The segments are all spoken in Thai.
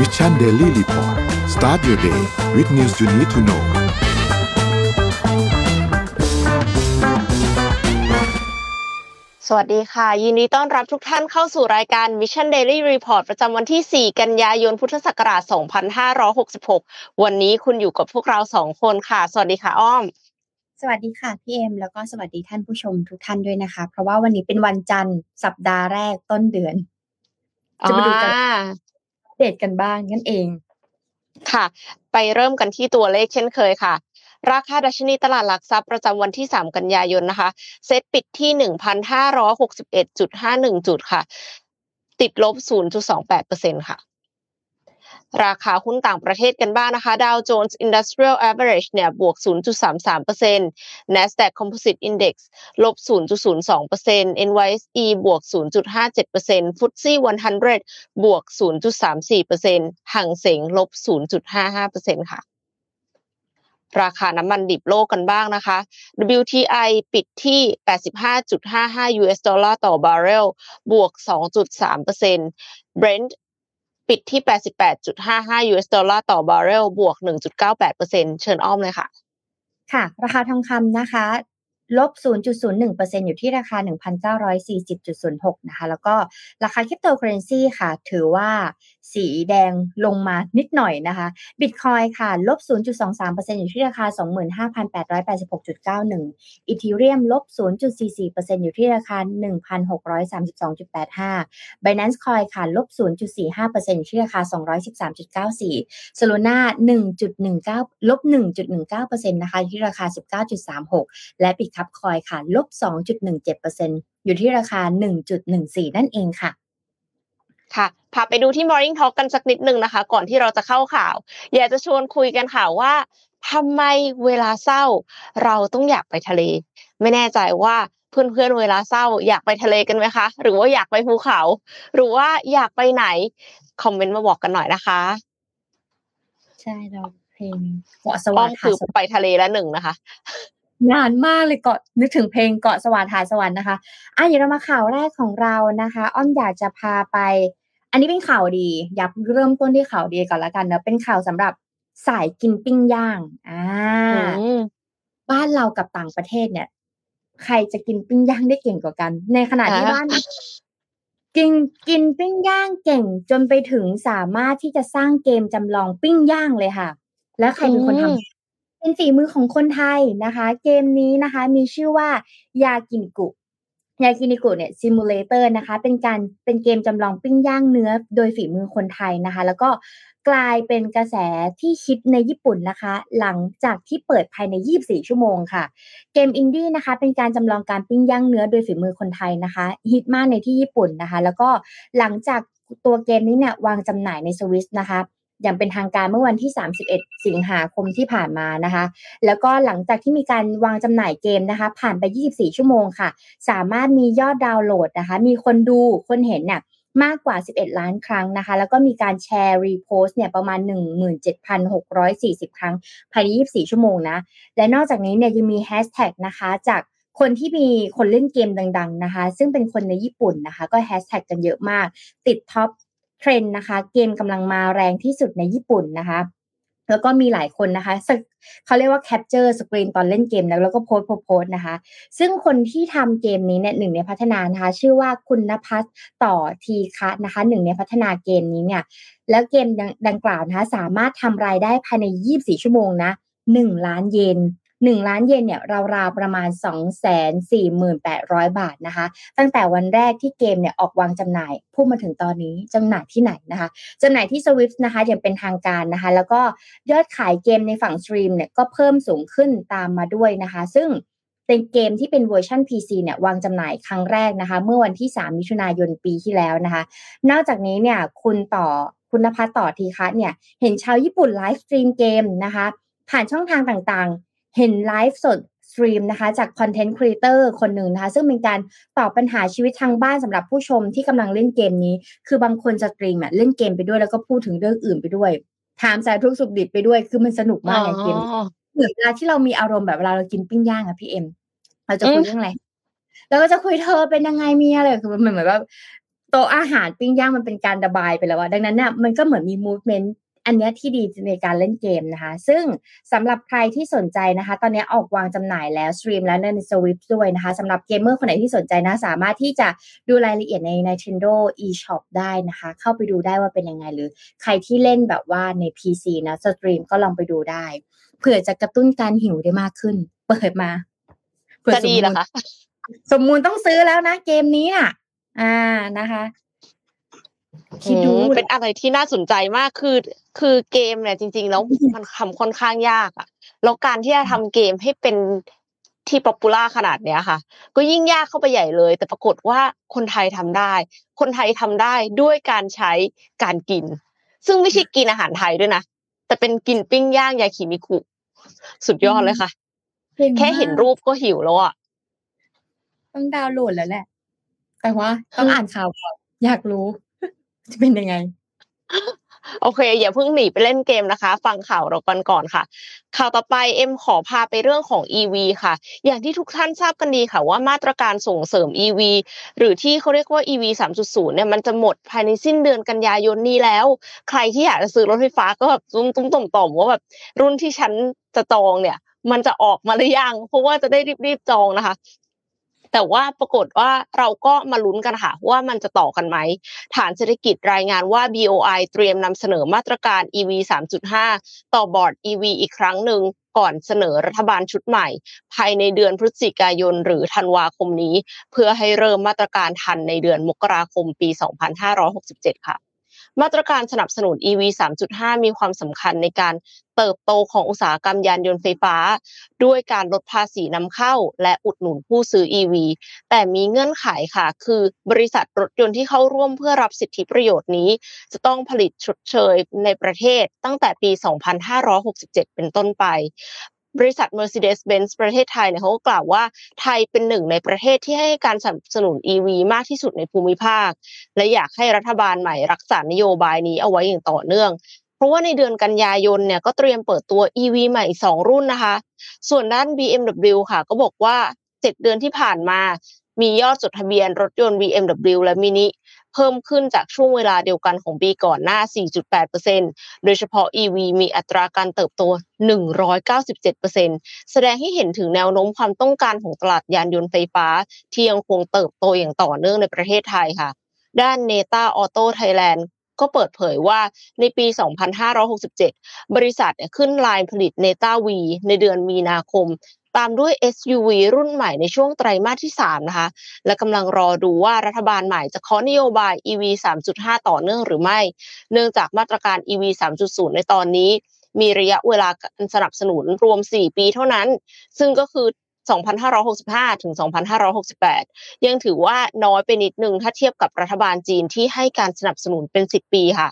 Mission Daily Report start your day with news you need to know สวัสดีค่ะ ยินดีต้อนรับทุกท่านเข้าสู่รายการ Mission Daily Report ประจำวันที่ 4 กันยายน พุทธศักราช 2566 วันนี้คุณอยู่กับพวกเราสองคนค่ะ สวัสดีค่ะอ้อมสวัสดีค่ะพี่เอ็มแล้วก็สวัสดีท่านผู้ชมทุกท่านด้วยนะคะ เพราะว่าวันนี้เป็นวันจันทร์สัปดาห์แรกต้นเดือน จะมาดูกัน เดตกันบ้างนั่นเอง ค่ะ ไปเริ่มกันที่ตัวเลขเช่นเคยค่ะราคาดัชนีตลาดหลักทรัพย์ประจำวันที่ 3 กันยายนนะคะ เซ็ตปิดที่ 1,561.51 จุดค่ะ ติดลบ 0.28%ค่ะ ราคาหุ้นต่างประเทศกันบ้างนะคะ Dow Jones Industrial Average เนี่ยบวก 0.33% NASDAQ Composite Index ลบ 0.02% NYSE บวก 0.57% FTSE 100 บวก 0.34%ฮั่งเส็งลบ 0.55%ค่ะราคาน้ำมันดิบโลกกันบ้างนะคะ WTI ปิดที่ 85.55 US ดอลลาร์ต่อบาร์เรล บวก 2.3% Brent ปิดที่ 88.55 US ดอลลาร์ต่อบาร์เรลบวก 1.98%เชิญอ้อมเลยค่ะ ค่ะ ราคาทองคำนะคะลบ 0.01%อยู่ที่ราคา 1,940.06 นะคะ แล้วก็ราคาคริปโตเคอเรนซีค่ะ ถือว่า สีแดงลงมานิดหน่อยนะคะบิตคอยค่ะ ลบ 0.23%อยู่ที่ราคา 25,886.91 อีทีเรียมลบ 0.44%อยู่ที่ราคา 1,632.85 Binance Coin ค่ะ ลบ 0.45%อยู่ที่ราคา 213.94 Solana 1.19 ลบ 1.19%นะคะอยู่ที่ราคา 19.36 และ Bitcup Coin ค่ะ ลบ 2.17%อยู่ที่ราคา 1.14 นั่นเองค่ะ ค่ะพาไปดูที่ Morning Talk กันสักนิดนึงนะคะ ก่อนที่เราจะเข้าข่าว อยากจะชวนคุยกันค่ะว่าทำไมเวลาเศร้า เราต้องอยากไปทะเล ไม่แน่ใจว่าเพื่อนๆเวลาเศร้า อยากไปทะเลกันไหมคะ หรือว่าอยากไปภูเขา หรือว่าอยากไปไหนคอมเมนต์มาบอกกันหน่อยนะคะ ใช่เราเพลงเกาะสวอ้รอรมค์คือไปทะเลละหนึ่งนะคะ นานมากเลยเกาะนึกถึงเพลงเกาะสวรรค์หาดสวรรค์นะคะอะเดี๋ยวเรามาข่าวแรกของเรานะคะ อ้อมอยากจะพาไป อันนี้เป็นข่าวดี อยากเริ่มต้นที่ข่าวดีก่อนละกันเนอะเป็นข่าวสำหรับสายกินปิ้งย่างอ่าอืมบ้านเรากับต่างประเทศเนี่ย ใครจะกินปิ้งย่างได้เก่งกว่ากัน ในขณะที่อ่าบ้านกินกินปิ้งย่างเก่งจนไปถึงสามารถที่จะสร้างเกมจำลองปิ้งย่างเลยค่ะ แล้วใครเป็นคนทำ เป็นฝีมือของคนไทยนะคะ เกมนี้นะคะมีชื่อว่ายากินิกุยากินิกุเนี่ย simulator นะคะ เป็นการเป็นเกมจำลองปิ้งย่างเนื้อโดยฝีมือคนไทยนะคะ แล้วก็กลายเป็นกระแสที่ฮิตในญี่ปุ่นนะคะ หลังจากที่เปิดภายใน 24 ชั่วโมงค่ะ เกมอินดี้นะคะ เป็นการจำลองการปิ้งย่างเนื้อโดยฝีมือคนไทยนะคะ ฮิตมากในที่ญี่ปุ่นนะคะ แล้วก็หลังจากตัวเกมนี้เนี่ยวางจำหน่ายในสวิสนะคะ อย่างเป็นทางการเมื่อวันที่ 31 สิงหาคมที่ผ่านมานะคะ แล้วก็หลังจากที่มีการวางจำหน่ายเกมนะคะ ผ่านไป 24 ชั่วโมงค่ะ สามารถมียอดดาวน์โหลดนะคะ มีคนดูคนเห็นเนี่ยมากกว่า 11 ล้านครั้งนะคะ แล้วก็มีการแชร์ repost เนี่ยประมาณ 17,640 ครั้ง ภายใน 24 ชั่วโมงนะ และนอกจากนี้เนี่ยยังมีแฮชแท็กนะคะจากคนที่มีคนเล่นเกมดัง ๆนะคะ ซึ่งเป็นคนในญี่ปุ่นนะคะ ก็แฮชแท็กกันเยอะมาก ติด top trend นะคะ เกมกำลังมาแรงที่สุดในญี่ปุ่นนะคะแล้วก็มีหลายคนนะคะเขาเรียกว่า capture screen ตอนเล่นเกมแล้วแล้วก็โพสต์โพสต์นะคะ ซึ่งคนที่ทำเกมนี้เนี่ยหนึ่งในพัฒนานะคะ ชื่อว่าคุณนภัสต่อทีคะนะคะหนึ่งในพัฒนาเกมนี้เนี่ย แล้วเกมดังดังกล่าวนะคะ สามารถทำรายได้ภายใน 24 ชั่วโมงนะ1ล้านเยน 1 ล้านเยนเนี่ยราวๆประมาณ 248,000 บาทนะคะ ตั้งแต่วันแรกที่เกมเนี่ยออกวางจำหน่ายพูดมาถึงตอนนี้จำหน่ายที่ไหนนะคะจำหน่ายที่ Switch นะคะอย่างเป็นทางการนะคะ แล้วก็ยอดขายเกมในฝั่ง Steam เนี่ยก็เพิ่มสูงขึ้นตามมาด้วยนะคะ ซึ่งเป็นเกมที่เป็นเวอร์ชัน PC เนี่ยวางจำหน่ายครั้งแรกนะคะ เมื่อวันที่ 3 มิถุนายนปีที่แล้วนะคะ นอกจากนี้เนี่ยคุณต่อคุณพัฒน์ต่อทีคะเนี่ย เห็นชาวญี่ปุ่น live stream เกมนะคะ ผ่านช่องทางต่าง เห็นไลฟ์สด stream นะคะจาก content creator คนหนึ่งนะคะซึ่งเป็นการตอบปัญหาชีวิตทางบ้านสำหรับผู้ชมที่กำลังเล่นเกมนี้ คือบางคน stream อะเล่นเกมไปด้วยแล้วก็พูดถึงเรื่องอื่นไปด้วย ถามสารทุกข์สุขดิบไปด้วย คือมันสนุกมากในเกมนี้เหมือนเวลาที่เรามีอารมณ์แบบเวลาเรากินปิ้งย่างอะพี่เอ็มเราจะคุยเรื่องอะไรแล้วก็จะคุยเธอเป็นยังไงมีอะไรคือมันเหมือนแบบโต๊ะอาหารปิ้งย่างมันเป็นการระบายไปแล้วอะดังนั้นเนี่ยมันก็เหมือนมี movement อัน เนี้ยที่ดีในการเล่นเกมนะคะ ซึ่งสำหรับใครที่สนใจนะคะ ตอนนี้ออกวางจำหน่ายแล้วสตรีมแล้วใน Swift ด้วยนะคะสำหรับเกมเมอร์คนไหนที่สนใจนะ สามารถที่จะดูรายละเอียดใน Nintendo eShop ได้นะคะ เข้าไปดูได้ว่าเป็นยังไง หรือใครที่เล่นแบบว่าใน PC นะ Steam ก็ลองไปดูได้เผื่อจะกระตุ้นการหิวได้มากขึ้น เปิดมาเผื่อจะดีเหรอคะสมมูลต้องซื้อแล้วนะเกมนี้อะอ่านะคะ คิดดูอืมเป็นอะไรที่น่าสนใจมากคือ คือเกมเนี่ยจริง ๆ แล้วมันทำค่อนข้างยากอะแล้วการที่จะทำเกมให้เป็นที่ popular ขนาดเนี้ยค่ะ ก็ยิ่งยากเข้าไปใหญ่เลย แต่ปรากฏว่าคนไทยทำได้ คนไทยทำได้ด้วยการใช้การกิน ซึ่งไม่ใช่กินอาหารไทยด้วยนะ แต่เป็นกินปิ้งย่างยากิมิคุสุดยอดเลยค่ะก่งมากแค่เห็นรูปก็หิวแล้วอะ ต้องดาวน์โหลดแล้วแหละ แต่ว่าต้องอ่านข่าวก่อนอยากรู้ จะเป็นยังไง โอเค อย่าเพิ่งหนีไปเล่นเกมนะคะ ฟังข่าวเรากันก่อนค่ะ ข่าวต่อไปเอ็มขอพาไปเรื่องของ EV ค่ะ อย่างที่ทุกท่านทราบกันดีค่ะ ว่ามาตรการส่งเสริม EV หรือที่เขาเรียกว่า EV 3.0 เนี่ยมันจะหมดภายในสิ้นเดือนกันยายนนี้แล้ว ใครที่อยากจะซื้อรถไฟฟ้าก็แบบตุ้มตุ้มต่อมต่อมว่าแบบรุ่นที่ฉันจะจองเนี่ยมันจะออกมาหรือยังเพราะว่าจะได้รีบๆจองนะคะ แต่ว่าปรากฏว่าเราก็มาลุ้นกันค่ะว่ามันจะต่อกันไหมฐานเศรษฐกิจรายงานว่า BOI เตรียมนำเสนอมาตรการ EV 3.5 ต่อบอร์ด EV อีกครั้งหนึ่งก่อนเสนอรัฐบาลชุดใหม่ ภายในเดือนพฤศจิกายน หรือธันวาคมนี้ เพื่อให้เริ่มมาตรการทันในเดือนมกราคมปี 2567 ค่ะ มาตรการสนับสนุน EV 3.5 มีความสำคัญในการเติบโตของอุตสาหกรรมยานยนต์ไฟฟ้า ด้วยการลดภาษีนำเข้า และอุดหนุนผู้ซื้อ EV แต่มีเงื่อนไขค่ะ คือบริษัทรถยนต์ที่เข้าร่วมเพื่อรับสิทธิประโยชน์นี้ จะต้องผลิตชดเชยในประเทศตั้งแต่ปี 2567 เป็นต้นไป บริษัท Mercedes-Benz ประเทศไทยเนี่ยเขาก็กล่าวว่าไทยเป็นหนึ่งในประเทศที่ให้การสนับสนุน EV มากที่สุดในภูมิภาค และอยากให้รัฐบาลใหม่รักษานโยบายนี้เอาไว้อย่างต่อเนื่อง เพราะว่าในเดือนกันยายนเนี่ยก็เตรียมเปิดตัว EV ใหม่อีกสองรุ่นนะคะ ส่วนด้าน BMW ค่ะ ก็บอกว่า 7 เดือนที่ผ่านมา มียอดจดทะเบียนรถยนต์ BMW และมินิ เพิ่มขึ้นจากช่วงเวลาเดียวกันของปีก่อนหน้า 4.8%โดยเฉพาะ EV มีอัตราการเติบโต 197%แสดงให้เห็นถึงแนวโน้มความต้องการของตลาดยานยนต์ไฟฟ้า ที่ยังคงเติบโตอย่างต่อเนื่องในประเทศไทยค่ะ ด้าน Neta Auto Thailand ก็เปิดเผยว่าในปี 2567 บริษัทเนี่ยขึ้นไลน์ผลิต Neta V ในเดือนมีนาคม ตามด้วย SUV รุ่นใหม่ในช่วงไตรมาสที่ 3 นะคะ และกำลังรอดูว่ารัฐบาลใหม่จะเคาะนโยบาย EV 3.5 ต่อเนื่องหรือไม่ เนื่องจากมาตรการ EV 3.0 ในตอนนี้ มีระยะเวลาการสนับสนุนรวม 4 ปีเท่านั้น ซึ่งก็คือ 2565 ถึง 2568 ยังถือว่าน้อยไปนิดนึงถ้าเทียบกับรัฐบาลจีนที่ให้การสนับสนุนเป็น 10 ปีค่ะ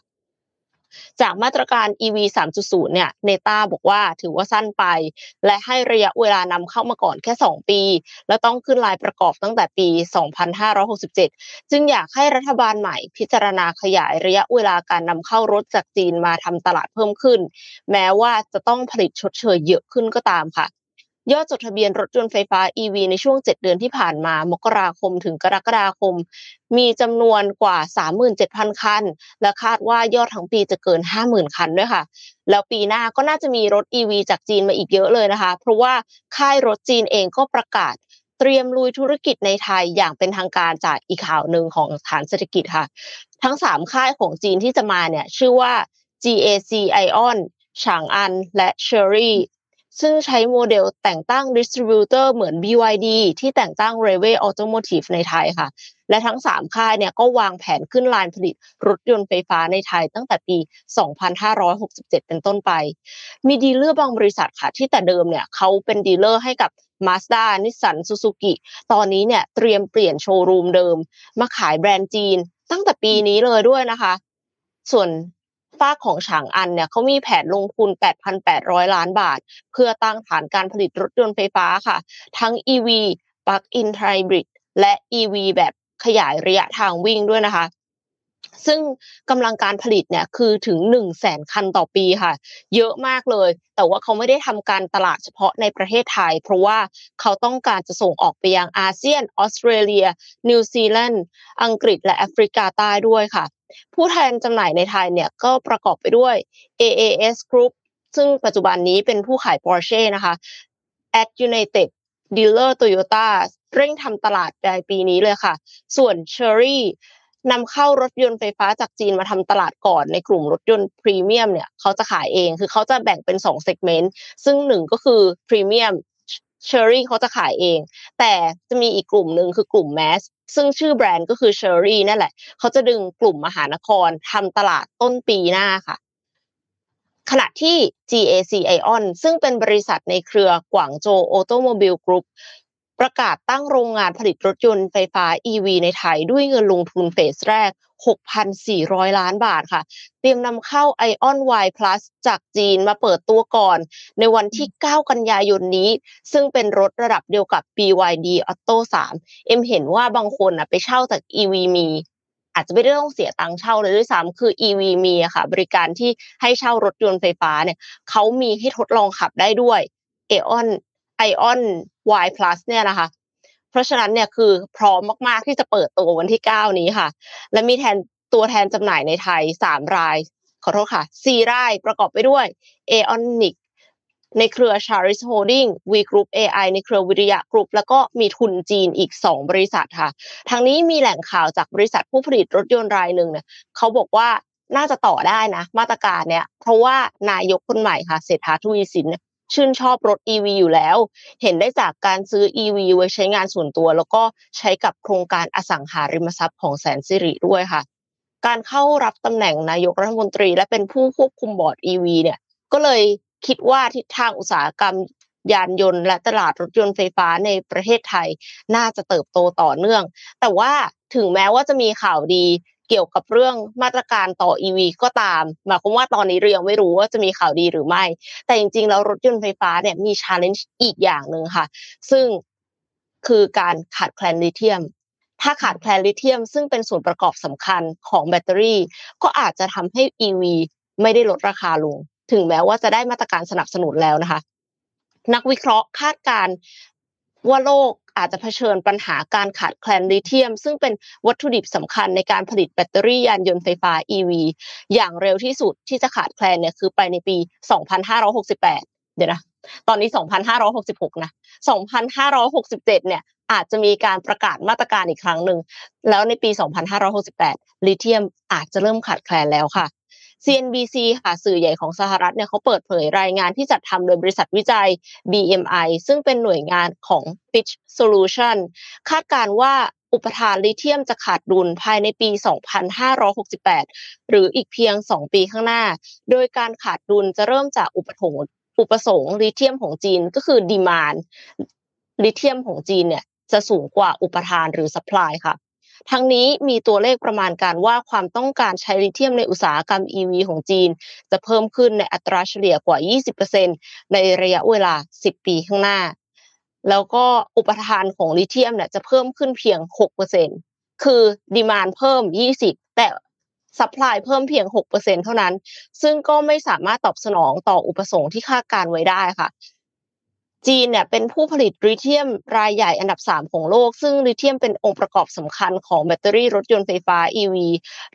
จากมาตรการ EV 3.0 เนี่ยเนต้าบอกว่าถือว่าสั้นไป และให้ระยะเวลานำเข้ามาก่อนแค่ 2 ปี และต้องขึ้นลายประกอบตั้งแต่ปี 2567 จึงอยากให้รัฐบาลใหม่พิจารณาขยายระยะเวลาการนำเข้ารถจากจีนมาทำตลาดเพิ่มขึ้น แม้ว่าจะต้องผลิตชดเชยเยอะขึ้นก็ตามค่ะ ยอดจดทะเบียนรถยนต์ไฟฟ้า EV ในช่วง 7 เดือนที่ผ่านมา มกราคมถึงกรกฎาคม มีจำนวนกว่า 37,000 คัน และคาดว่ายอดทั้งปีจะเกิน 50,000 คันด้วยค่ะ แล้วปีหน้าก็น่าจะมีรถ EV จากจีนมาอีกเยอะเลยนะคะ เพราะว่าค่ายรถจีนเองก็ประกาศเตรียมลุยธุรกิจในไทยอย่างเป็นทางการจากอีกข่าวหนึ่งของฐานเศรษฐกิจค่ะ ทั้ง 3 ค่ายของจีนที่จะมาเนี่ยชื่อว่า GAC Ion ฉางอันและ Chery ซึ่งใช้โมเดลแต่งตั้งดิส t ิบิวเตอร์เหมือน BYD ที่แต่งตั้ง r a v e Automotive ในไทยค่ะ และทั้ง 3 ค่ายเนี่ยก็วางแผนขึ้นลานผลิตรถยนต์ไฟฟ้าในไทยตั้งแต่ปี 2567 เป็นต้นไป มี dealer บางบริษัทค่ะ ที่แต่เดิมเนี่ยเขาเป็น dealer ให้กับ Mazda Nissan Suzuki ตอนนี้เนี่ยเตรียมเปลี่ยนโชว์รูมเดิม มาขายแบรนด์จีนตั้งแต่ปีนี้เลยด้วยนะคะ ส่วน ฝ้ากของฉางอันเนี่ยเขามีแผนลงทุน 8,800 ล้านบาท เพื่อตั้งฐานการผลิตรถยนต์ไฟฟ้าค่ะ ทั้ง EV Plug-in Hybrid และ EV แบบขยายระยะทางวิ่งด้วยนะคะ ซึ่งกำลังการผลิตเนี่ยคือถึง 1 0 0 0 0แสนคันต่อปีค่ะ เยอะมากเลย แต่ว่าเขาไม่ได้ทำการตลาดเฉพาะในประเทศไทย เพราะว่าเขาต้องการจะส่งออกไปยังอาเซียน ออสเตรเลีย นิวซีแลนด์ อังกฤษและแอฟริกาใต้ด้วยค่ะ ผู้แทนจำหน่ายในไทยเนี่ยก็ประกอบไปด้วย AAS Group ซึ่งปัจจุบันนี้เป็นผู้ขาย Porsche นะคะ At United Dealer Toyota เร่งทำตลาดในปีนี้เลยค่ะ ส่วน Chery นำเข้ารถยนต์ไฟฟ้าจากจีนมาทำตลาดก่อนในกลุ่มรถยนต์พรีเมียมเนี่ยเขาจะขายเอง คือเขาจะแบ่งเป็น2 segment ซึ่งหนึ่งก็คือพรีเมียม Chery เขาจะขายเอง แต่จะมีอีกกลุ่มหนึ่งคือกลุ่ม mass ซึ่งชื่อแบรนด์ก็คือ Chery นั่นแหละ เขาจะดึงกลุ่มมหานครทำตลาดต้นปีหน้าค่ะ ขณะที่ GAC Ion ซึ่งเป็นบริษัทในเครือ Guangzhou Automobile Group ประกาศตั้งโรงงานผลิตรถยนต์ไฟฟ้า EV ในไทยด้วยเงินลงทุนเฟสแรก 6,400 ล้านบาทค่ะ เตรียมนำเข้า Ion Y Plus จากจีนมาเปิดตัวก่อน ในวันที่ 9 กันยายนนี้ ซึ่งเป็นรถระดับเดียวกับ BYD Auto 3 เอ็มเห็นว่าบางคนอะไปเช่าจาก EV มีอาจจะไม่ได้ต้องเสียตังค์เช่าเลยด้วยซ้ำคือ EV มีอะค่ะ บริการที่ให้เช่ารถยนต์ไฟฟ้าเนี่ยเขามีให้ทดลองขับได้ด้วย Aeon Ion Y Plus เนี่ยนะคะ เพราะฉะนั้นเนี่ยคือพร้อมมากๆที่จะเปิดตัววันที่ 9 นี้ค่ะ และมีแทนตัวแทนจำหน่ายในไทย 3 ราย ขอโทษค่ะ 4 รายประกอบไปด้วย Aonic ในเครือ Charis Holding V Group AI ในเครือวิริยะกรุ๊ปแล้วก็มีทุนจีนอีก 2 บริษัทค่ะ ทางนี้มีแหล่งข่าวจากบริษัทผู้ผลิตรถยนต์รายหนึ่งเนี่ยเขาบอกว่าน่าจะต่อได้นะ มาตรการเนี่ยเพราะว่านายกคนใหม่ค่ะเศรษฐาทวีสิน ชื่นชอบรถ EV อยู่แล้ว เห็นได้จากการซื้อ EV ไว้ใช้งานส่วนตัว แล้วก็ใช้กับโครงการอสังหาริมทรัพย์ของแสนสิริด้วยค่ะ การเข้ารับตำแหน่งนายกรัฐมนตรี และเป็นผู้ควบคุมบอร์ด EV เนี่ย ก็เลยคิดว่าทิศทางอุตสาหกรรมยานยนต์ และตลาดรถยนต์ไฟฟ้าในประเทศไทย น่าจะเติบโตต่อเนื่อง แต่ว่าถึงแม้ว่าจะมีข่าวดี เกี่ยวกับเรื่องมาตรการต่อ EV ก็ตามหมายความว่าตอนนี้เรายังไม่รู้ว่าจะมีข่าวดีหรือไม่ แต่จริงๆ แล้วรถยนต์ไฟฟ้าเนี่ยมี challenge อีกอย่างหนึ่งค่ะ ซึ่งคือการขาดแคลนลิเธียม ถ้าขาดแคลนลิเธียม ซึ่งเป็นส่วนประกอบสำคัญของแบตเตอรี่ ก็อาจจะทำให้ EV ไม่ได้ลดราคาลง ถึงแม้ว่าจะได้มาตรการสนับสนุนแล้วนะคะ นักวิเคราะห์คาดการณ์ว่าโลก อาจจะเผชิญปัญหาการขาดแคลนลิเธียม ซึ่งเป็นวัตถุดิบสำคัญในการผลิตแบตเตอรี่ยานยนต์ไฟฟ้า EV อย่างเร็วที่สุดที่จะขาดแคลนเนี่ยคือไปในปี 2568 เดี๋ยวนะ ตอนนี้ 2566 นะ 2567 เนี่ยอาจจะมีการประกาศมาตรการอีกครั้งหนึ่ง แล้วในปี 2568 ลิเธียมอาจจะเริ่มขาดแคลนแล้วค่ะ CNBC ค่ะสื่อใหญ่ของสหรัฐเนี่ยเขาเปิดเผยรายงานที่จัดทำโดยบริษัทวิจัย BMI ซึ่งเป็นหน่วยงานของ Fitch Solution คาดการว่าอุปทานลิเธียมจะขาดดุลภายในปี 2568 หรืออีกเพียง 2 ปีข้างหน้า โดยการขาดดุลจะเริ่มจากอุปสงค์อุปสงค์ลิเธียมของจีนก็คือดีมานลิเธียมของจีนเนี่ยจะสูงกว่าอุปทานหรือ supply ค่ะ ทั้งนี้มีตัวเลขประมาณการว่าความต้องการใช้ลิเธียมในอุตสาหกรรม EV ของจีน จะเพิ่มขึ้นในอัตราเฉลี่ยกว่า 20%ในระยะเวลา 10 ปีข้างหน้า แล้วก็อุปทานของลิเธียมเนี่ยจะเพิ่มขึ้นเพียง 6%คือ demand เพิ่ม 20 แต่ supply เพิ่มเพียง 6%เท่านั้น ซึ่งก็ไม่สามารถตอบสนองต่ออุปสงค์ที่คาดการณ์ไว้ได้ค่ะ จีนเนี่ยเป็นผู้ผลิตลิเธียมรายใหญ่อันดับ 3 ของโลก ซึ่งลิเธียมเป็นองค์ประกอบสำคัญของแบตเตอรี่รถยนต์ไฟฟ้า EV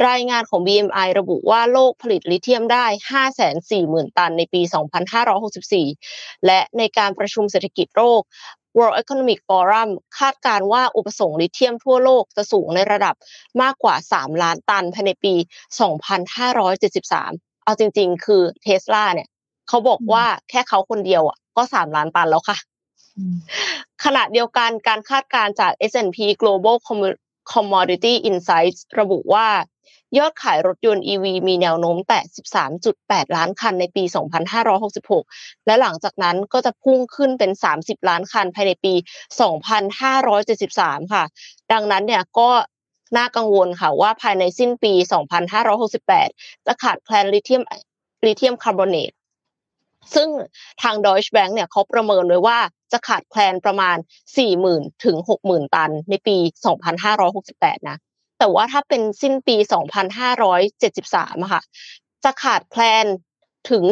รายงานของ BMI ระบุว่าโลกผลิตลิเธียมได้ 540,000 ตันในปี 2564 และในการประชุมเศรษฐกิจโลก World Economic Forum คาดการว่าอุปสงค์ลิเธียมทั่วโลกจะสูงในระดับมากกว่า 3 ล้านตันภายในปี 2573 เอาจริง ๆ คือเทสลาเนี่ย เขาบอกว่าแค่เขาคนเดียวอะก็สามล้านตันแล้วค่ะ ขณะเดียวกันการคาดการณ์จาก S&P Global Commodity Insights ระบุว่ายอดขายรถยนต์ EV มีแนวโน้มแต่13.8 ล้านคันในปี 2566 และหลังจากนั้นก็จะพุ่งขึ้นเป็น 30 ล้านคันภายในปี 2573 ค่ะ ดังนั้นเนี่ยก็น่ากังวลค่ะว่าภายในสิ้นปี 2568 จะขาดแคลนลิเธียมลิเธียมคาร์บอเนต ซึ่งทาง Deutsche Bank เนี่ยเขาประเมินไว้ว่าจะขาดแคลนประมาณ 40,000 ถึง 60,000 ตันในปี 2568 นะ แต่ว่าถ้าเป็นสิ้นปี 2573อะค่ะ จะขาดแคลนถึง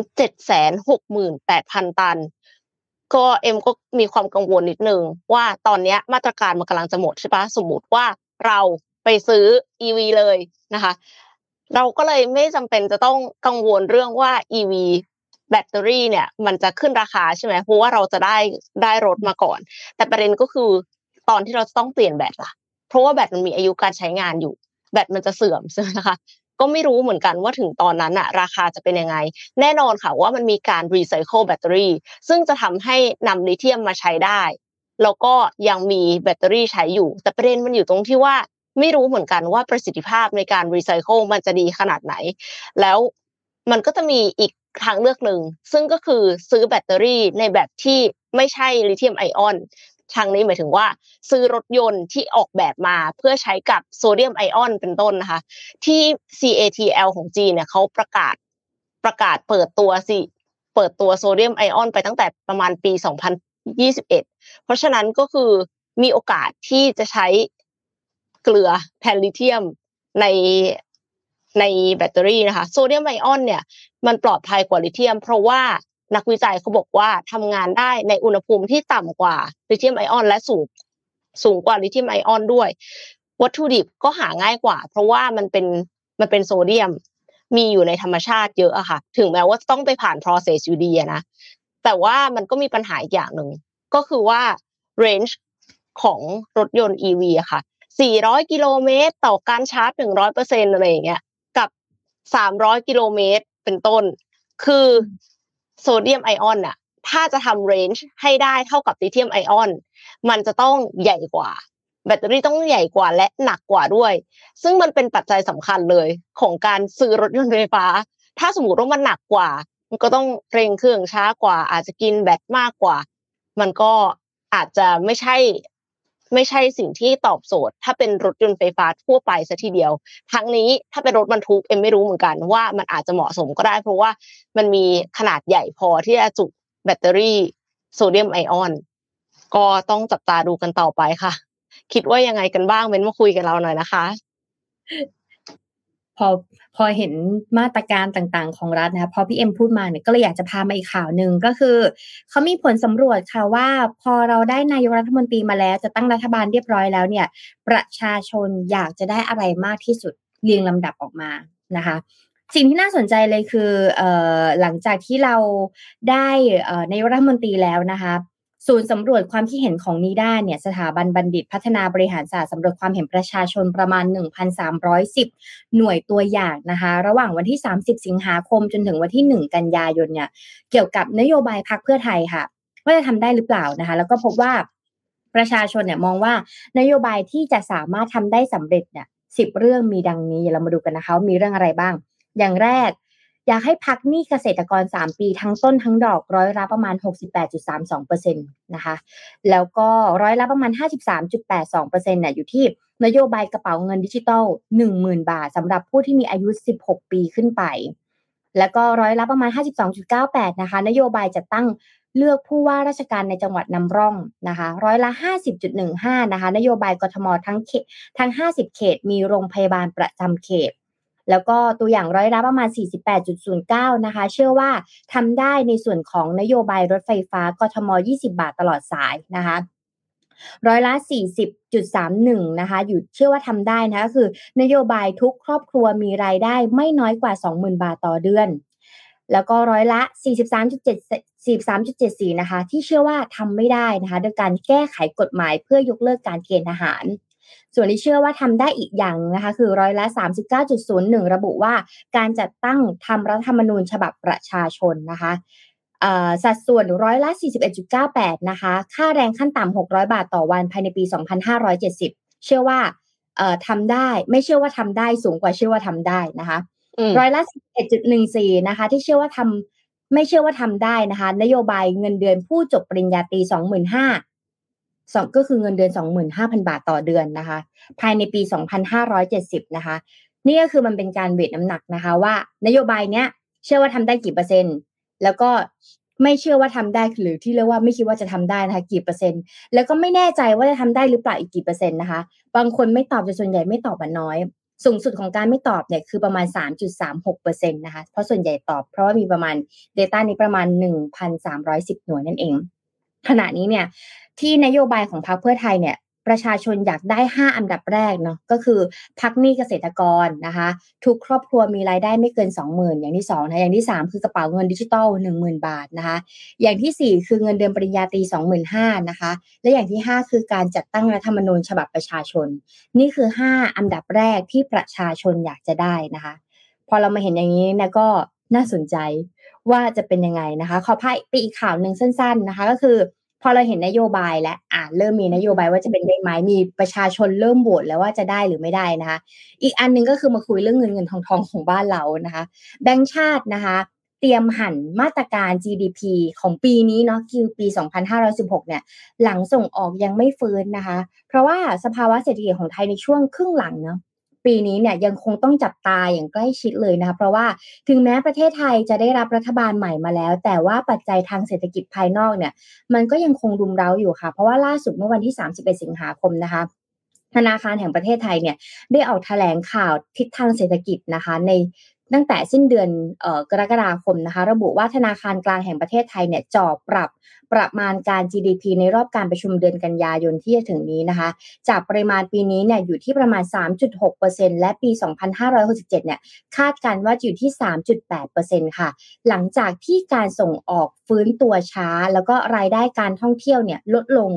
768,000 ตัน ก็เอ็มก็มีความกังวลนิดนึงว่าตอนนี้มาตรการมันกำลังจะหมดใช่ปะสมมติว่าเราไปซื้อ EV เลยนะคะ เราก็เลยไม่จำเป็นจะต้องกังวลเรื่องว่า EV แบตเตอรี่เนี่ยมันจะขึ้นราคาใช่ไหมเพราะว่าเราจะได้ได้รถมาก่อน แต่ประเด็นก็คือตอนที่เราต้องเปลี่ยนแบตล่ะ เพราะว่าแบตมันมีอายุการใช้งานอยู่ แบตมันจะเสื่อมใช่ไหมคะก็ไม่รู้เหมือนกันว่าถึงตอนนั้นอะราคาจะเป็นยังไง แน่นอนค่ะว่ามันมีการรีไซเคิลแบตเตอรี่ซึ่งจะทำให้นำลิเธียมมาใช้ได้ แล้วก็ยังมีแบตเตอรี่ใช้อยู่ แต่ประเด็นมันอยู่ตรงที่ว่าไม่รู้เหมือนกันว่าประสิทธิภาพในการรีไซเคิลมันจะดีขนาดไหน แล้ว มันก็จะมีอีกทางเลือกหนึ่งซึ่งก็คือซื้อแบตเตอรี่ในแบบที่ไม่ใช่ลิเธียมไอออนทางนี้หมายถึงว่า ซื้อรถยนต์ที่ออกแบบมาเพื่อใช้กับโซเดียมไอออนเป็นต้นนะคะ ที่ CATL ของจีนเนี่ยเขาประกาศประกาศเปิดตัวสิเปิดตัวโซเดียมไอออนไปตั้งแต่ประมาณปี 2021 เพราะฉะนั้นก็คือมีโอกาสที่จะใช้เกลือแทนลิเธียมใน ในแบตเตอรี่นะคะโซเดียมไอออนเนี่ยมันปลอดภัยกว่าลิเธียม เพราะว่านักวิจัยเขาบอกว่าทำงานได้ในอุณหภูมิที่ต่ำกว่าลิเธียมไอออนและสูงสูงกว่าลิเธียมไอออนด้วย วัตถุดิบก็หาง่ายกว่า เพราะว่ามันเป็นมันเป็นโซเดียม มีอยู่ในธรรมชาติเยอะอะค่ะ ถึงแม้ว่าต้องไปผ่าน process อยู่ดีนะแต่ว่ามันก็มีปัญหาอีกอย่างหนึ่งก็คือว่า range ของรถยนต์ EV อะค่ะ 400 กิโลเมตร ต่อการชาร์จ 100%อะไรอย่างเงี้ย กับ300กิโลเมตรเป็นต้น คือโซเดียมไอออนน่ะถ้าจะทำเรนจ์ให้ได้เท่ากับลิเธียมไอออน มันจะต้องใหญ่กว่า แบตเตอรี่ต้องใหญ่กว่าและหนักกว่าด้วย ซึ่งมันเป็นปัจจัยสำคัญเลยของการซื้อรถยนต์ไฟฟ้า ถ้าสมมติว่ามันหนักกว่า มันก็ต้องเร่งเครื่องช้ากว่า อาจจะกินแบตมากกว่า มันก็อาจจะไม่ใช่ ไม่ใช่สิ่งที่ตอบโจทย์ถ้าเป็นรถยนต์ไฟฟ้าทั่วไปซะทีเดียว ทั้งนี้ถ้าเป็นรถบรรทุกเอ็มไม่รู้เหมือนกันว่ามันอาจจะเหมาะสมก็ได้ เพราะว่ามันมีขนาดใหญ่พอที่จะจุแบตเตอรี่โซเดียมไอออน ก็ต้องจับตาดูกันต่อไปค่ะ คิดว่ายังไงกันบ้างเม้นมาคุยกันเราหน่อยนะคะ พอพอเห็นมาตรการต่างๆ ของรัฐนะคะพอพี่เอ็มพูดมาเนี่ยก็เลยอยากจะพามาอีกข่าวหนึ่งก็คือเขามีผลสำรวจค่ะว่าพอเราได้นายกรัฐมนตรีมาแล้ว จะตั้งรัฐบาลเรียบร้อยแล้วเนี่ย ประชาชนอยากจะได้อะไรมากที่สุดเรียงลำดับออกมานะคะ สิ่งที่น่าสนใจเลยคือออหลังจากที่เราได้นายกรัฐมนตรีแล้วนะคะ ศูนย์สำรวจความคิดเห็นของนีด้าเนี่ยสถาบันบัณฑิตพัฒนาบริหารศาสตร์สำรวจความเห็นประชาชนประมาณ 1,310 หน่วยตัวอย่างนะคะ ระหว่างวันที่ 30 สิงหาคมจนถึงวันที่ 1 กันยายนเนี่ยเกี่ยวกับนโยบายพักเพื่อไทยค่ะ ว่าจะทำได้หรือเปล่านะคะ แล้วก็พบว่าประชาชนเนี่ยมองว่านโยบายที่จะสามารถทำได้สำเร็จเนี่ยสิบเรื่องมีดังนี้เรามาดูกันนะคะ มีเรื่องอะไรบ้าง อย่างแรก อยากให้พักหนี้เกษตรกร 3 ปีทั้งต้นทั้งดอกร้อยละประมาณ 68.32%นะคะ แล้วก็ร้อยละประมาณ 53.82%เนี่ยอยู่ที่นโยบายกระเป๋าเงินดิจิตอล10,000 บาทสำหรับผู้ที่มีอายุ 16 ปีขึ้นไป แล้วก็ร้อยละประมาณ 52.98 นะคะ นโยบายจะตั้งเลือกผู้ว่าราชการในจังหวัดนำร่องนะคะร้อยละ 50.15 นะคะ นโยบายกทมทั้งเขตทั้ง 50 เขต มีโรงพยาบาลประจำเขต แล้วก็ตัวอย่างร้อยละประมาณ 48.09 นะคะ เชื่อว่าทำได้ในส่วนของนโยบายรถไฟฟ้ากทม 20 บาทตลอดสายนะคะร้อยละ 40.31 นะคะ อยู่เชื่อว่าทำได้นะก็คือ นโยบายทุกครอบครัวมีรายได้ไม่น้อยกว่า 20,000 บาทต่อเดือน แล้วก็ร้อยละ 43.7 43.74 นะคะ ที่เชื่อว่าทำไม่ได้นะคะ โดยการแก้ไขกฎหมายเพื่อยกเลิกการเกณฑ์ทหาร ส่วนที่เชื่อว่าทำได้อีกอย่างนะคะคือร้อยละ 39.01 ระบุว่าการจัดตั้งทำรัฐธรรมนูญฉบับประชาชนนะคะสัดส่วนร้อยละ 41.98 นะคะ ค่าแรงขั้นต่ำ 600 บาทต่อวันภายในปี 2570 เชื่อว่าทำได้ ไม่เชื่อว่าทำได้ สูงกว่าเชื่อว่าทำได้นะคะ ร้อยละ 11.14 นะคะ ที่เชื่อว่าทำไม่เชื่อว่าทำได้นะคะ นโยบายเงินเดือนผู้จบปริญญาตรี 25,000สอง ก็คือเงินเดือน 25,000 บาทต่อเดือนนะคะ ภายในปี 2570 นะคะ นี่ก็คือมันเป็นการเวทน้ำหนักนะคะว่า นโยบายเนี้ยเชื่อว่าทำได้กี่เปอร์เซ็นต์ แล้วก็ไม่เชื่อว่าทำได้หรือที่เรียกว่าไม่คิดว่าจะทำได้นะคะกี่เปอร์เซ็นต์ แล้วก็ไม่แน่ใจว่าจะทำได้หรือเปล่าอีกกี่เปอร์เซ็นต์นะคะ บางคนไม่ตอบแต่ส่วนใหญ่ไม่ตอบมันน้อย สูงสุดของการไม่ตอบเนี่ยคือประมาณ 3.36%นะคะเพราะส่วนใหญ่ตอบเพราะว่ามีประมาณ Data นี้ประมาณ 1,310 หน่วยนั่นเองขณะนี้เนี่ย ที่นโยบายของพรรคเพื่อไทยเนี่ยประชาชนอยากได้ 5 อันดับแรกเนาะก็คือพักหนี้เกษตรกรนะคะ ทุกครอบครัวมีรายได้ไม่เกิน 20,000 อย่างที่2นะอย่างที่ 3 คือกระเป๋าเงินดิจิตอล10,000 บาทนะคะ อย่างที่ 4 คือเงินเดือนปริญญาตรี25,000นะคะ และอย่างที่ 5 คือการจัดตั้งรัฐธรรมนูญฉบับประชาชน นี่คือ 5 อันดับแรกที่ประชาชนอยากจะได้นะคะ พอเรามาเห็นอย่างนี้นะก็น่าสนใจว่าจะเป็นยังไงนะคะ ขอพายไปอีกข่าวหนึ่งสั้น ๆนะคะ ก็คือ อเราเห็นนโยบายและอ่าเริ่มมีนโยบายว่าจะเป็นได้ไหมมีประชาชนเริ่มโหวตแล้วว่าจะได้หรือไม่ได้นะคะ อีกอันนึงก็คือมาคุยเรื่องเงินเงินทองทองของบ้านเรานะคะ แบงก์ชาตินะคะ เตรียมหันมาตรการ GDP ของปีนี้เนาะคือปี 2516 เนี่ย หลังส่งออกยังไม่ฟื้นนะคะ เพราะว่าสภาวะเศรษฐกิจของไทยในช่วงครึ่งหลังเนาะ ปีนี้เนี่ยยังคงต้องจับตาอย่างใกล้ชิดเลยนะคะเพราะว่าถึงแม้ประเทศไทยจะได้รับรัฐบาลใหม่มาแล้ว แต่ว่าปัจจัยทางเศรษฐกิจภายนอกเนี่ย มันก็ยังคงรุมเร้าอยู่ค่ะ เพราะว่าล่าสุดเมื่อวันที่ 31 สิงหาคมนะคะธนาคารแห่งประเทศไทยเนี่ยได้ออกแถลงข่าวทิศทางเศรษฐกิจนะคะ ใน ตั้งแต่สิ้นเดือนกรกฎาคมนะคะ ระบุว่าธนาคารกลางแห่งประเทศไทยเนี่ยจอบปรับประมาณการ GDP ในรอบการประชุมเดือนกันยายนที่จะถึงนี้นะคะ จากปริมาณปีนี้เนี่ยอยู่ที่ประมาณ 3.6%และปี 2567 เนี่ยคาดการว่าอยู่ที่ 3.8%ค่ะ หลังจากที่การส่งออกฟื้นตัวช้า แล้วก็รายได้การท่องเที่ยวเนี่ยลดลง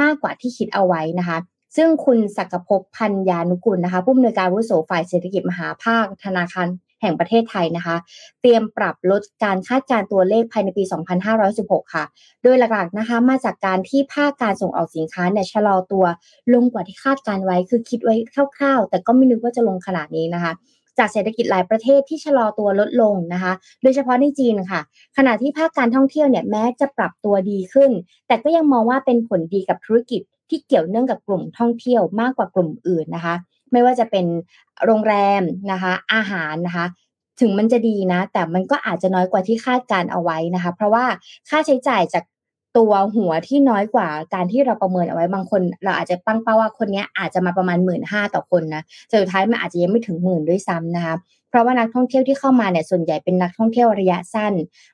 มากกว่าที่คิดเอาไว้นะคะซึ่งคุณศักภพพันยานุกุลนะคะผู้อำนวยการวุโสฝ่ายเศรษฐกิจมหาภาคธนาคาร แห่งประเทศไทยนะคะ เตรียมปรับลดการคาดการตัวเลขภายในปี 2516 ค่ะ โดยหลักๆนะคะมาจากการที่ภาคการส่งออกสินค้าเนี่ยชะลอตัวลงกว่าที่คาดการไว้ คือคิดไว้คร่าวๆ แต่ก็ไม่นึกว่าจะลงขนาดนี้นะคะจากเศรษฐกิจหลายประเทศที่ชะลอตัวลดลงนะคะ โดยเฉพาะในจีนค่ะ ขณะที่ภาคการท่องเที่ยวเนี่ยแม้จะปรับตัวดีขึ้น แต่ก็ยังมองว่าเป็นผลดีกับธุรกิจที่เกี่ยวเนื่องกับกลุ่มท่องเที่ยวมากกว่ากลุ่มอื่นนะคะ ไม่ว่าจะเป็นโรงแรมนะคะ อาหารนะคะถึงมันจะดีนะ แต่มันก็อาจจะน้อยกว่าที่คาดการเอาไว้นะคะ เพราะว่าค่าใช้จ่ายจากตัวหัวที่น้อยกว่าการที่เราประเมินเอาไว้บางคน เราอาจจะตั้งเป้าว่าคนนี้อาจจะมาประมาณหมื่นห้าต่อคนนะสุดท้ายมันอาจจะยังไม่ถึงหมื่นด้วยซ้ำนะคะเพราะว่านักท่องเที่ยวที่เข้ามาเนี่ยส่วนใหญ่เป็นนักท่องเที่ยวระยะสั้น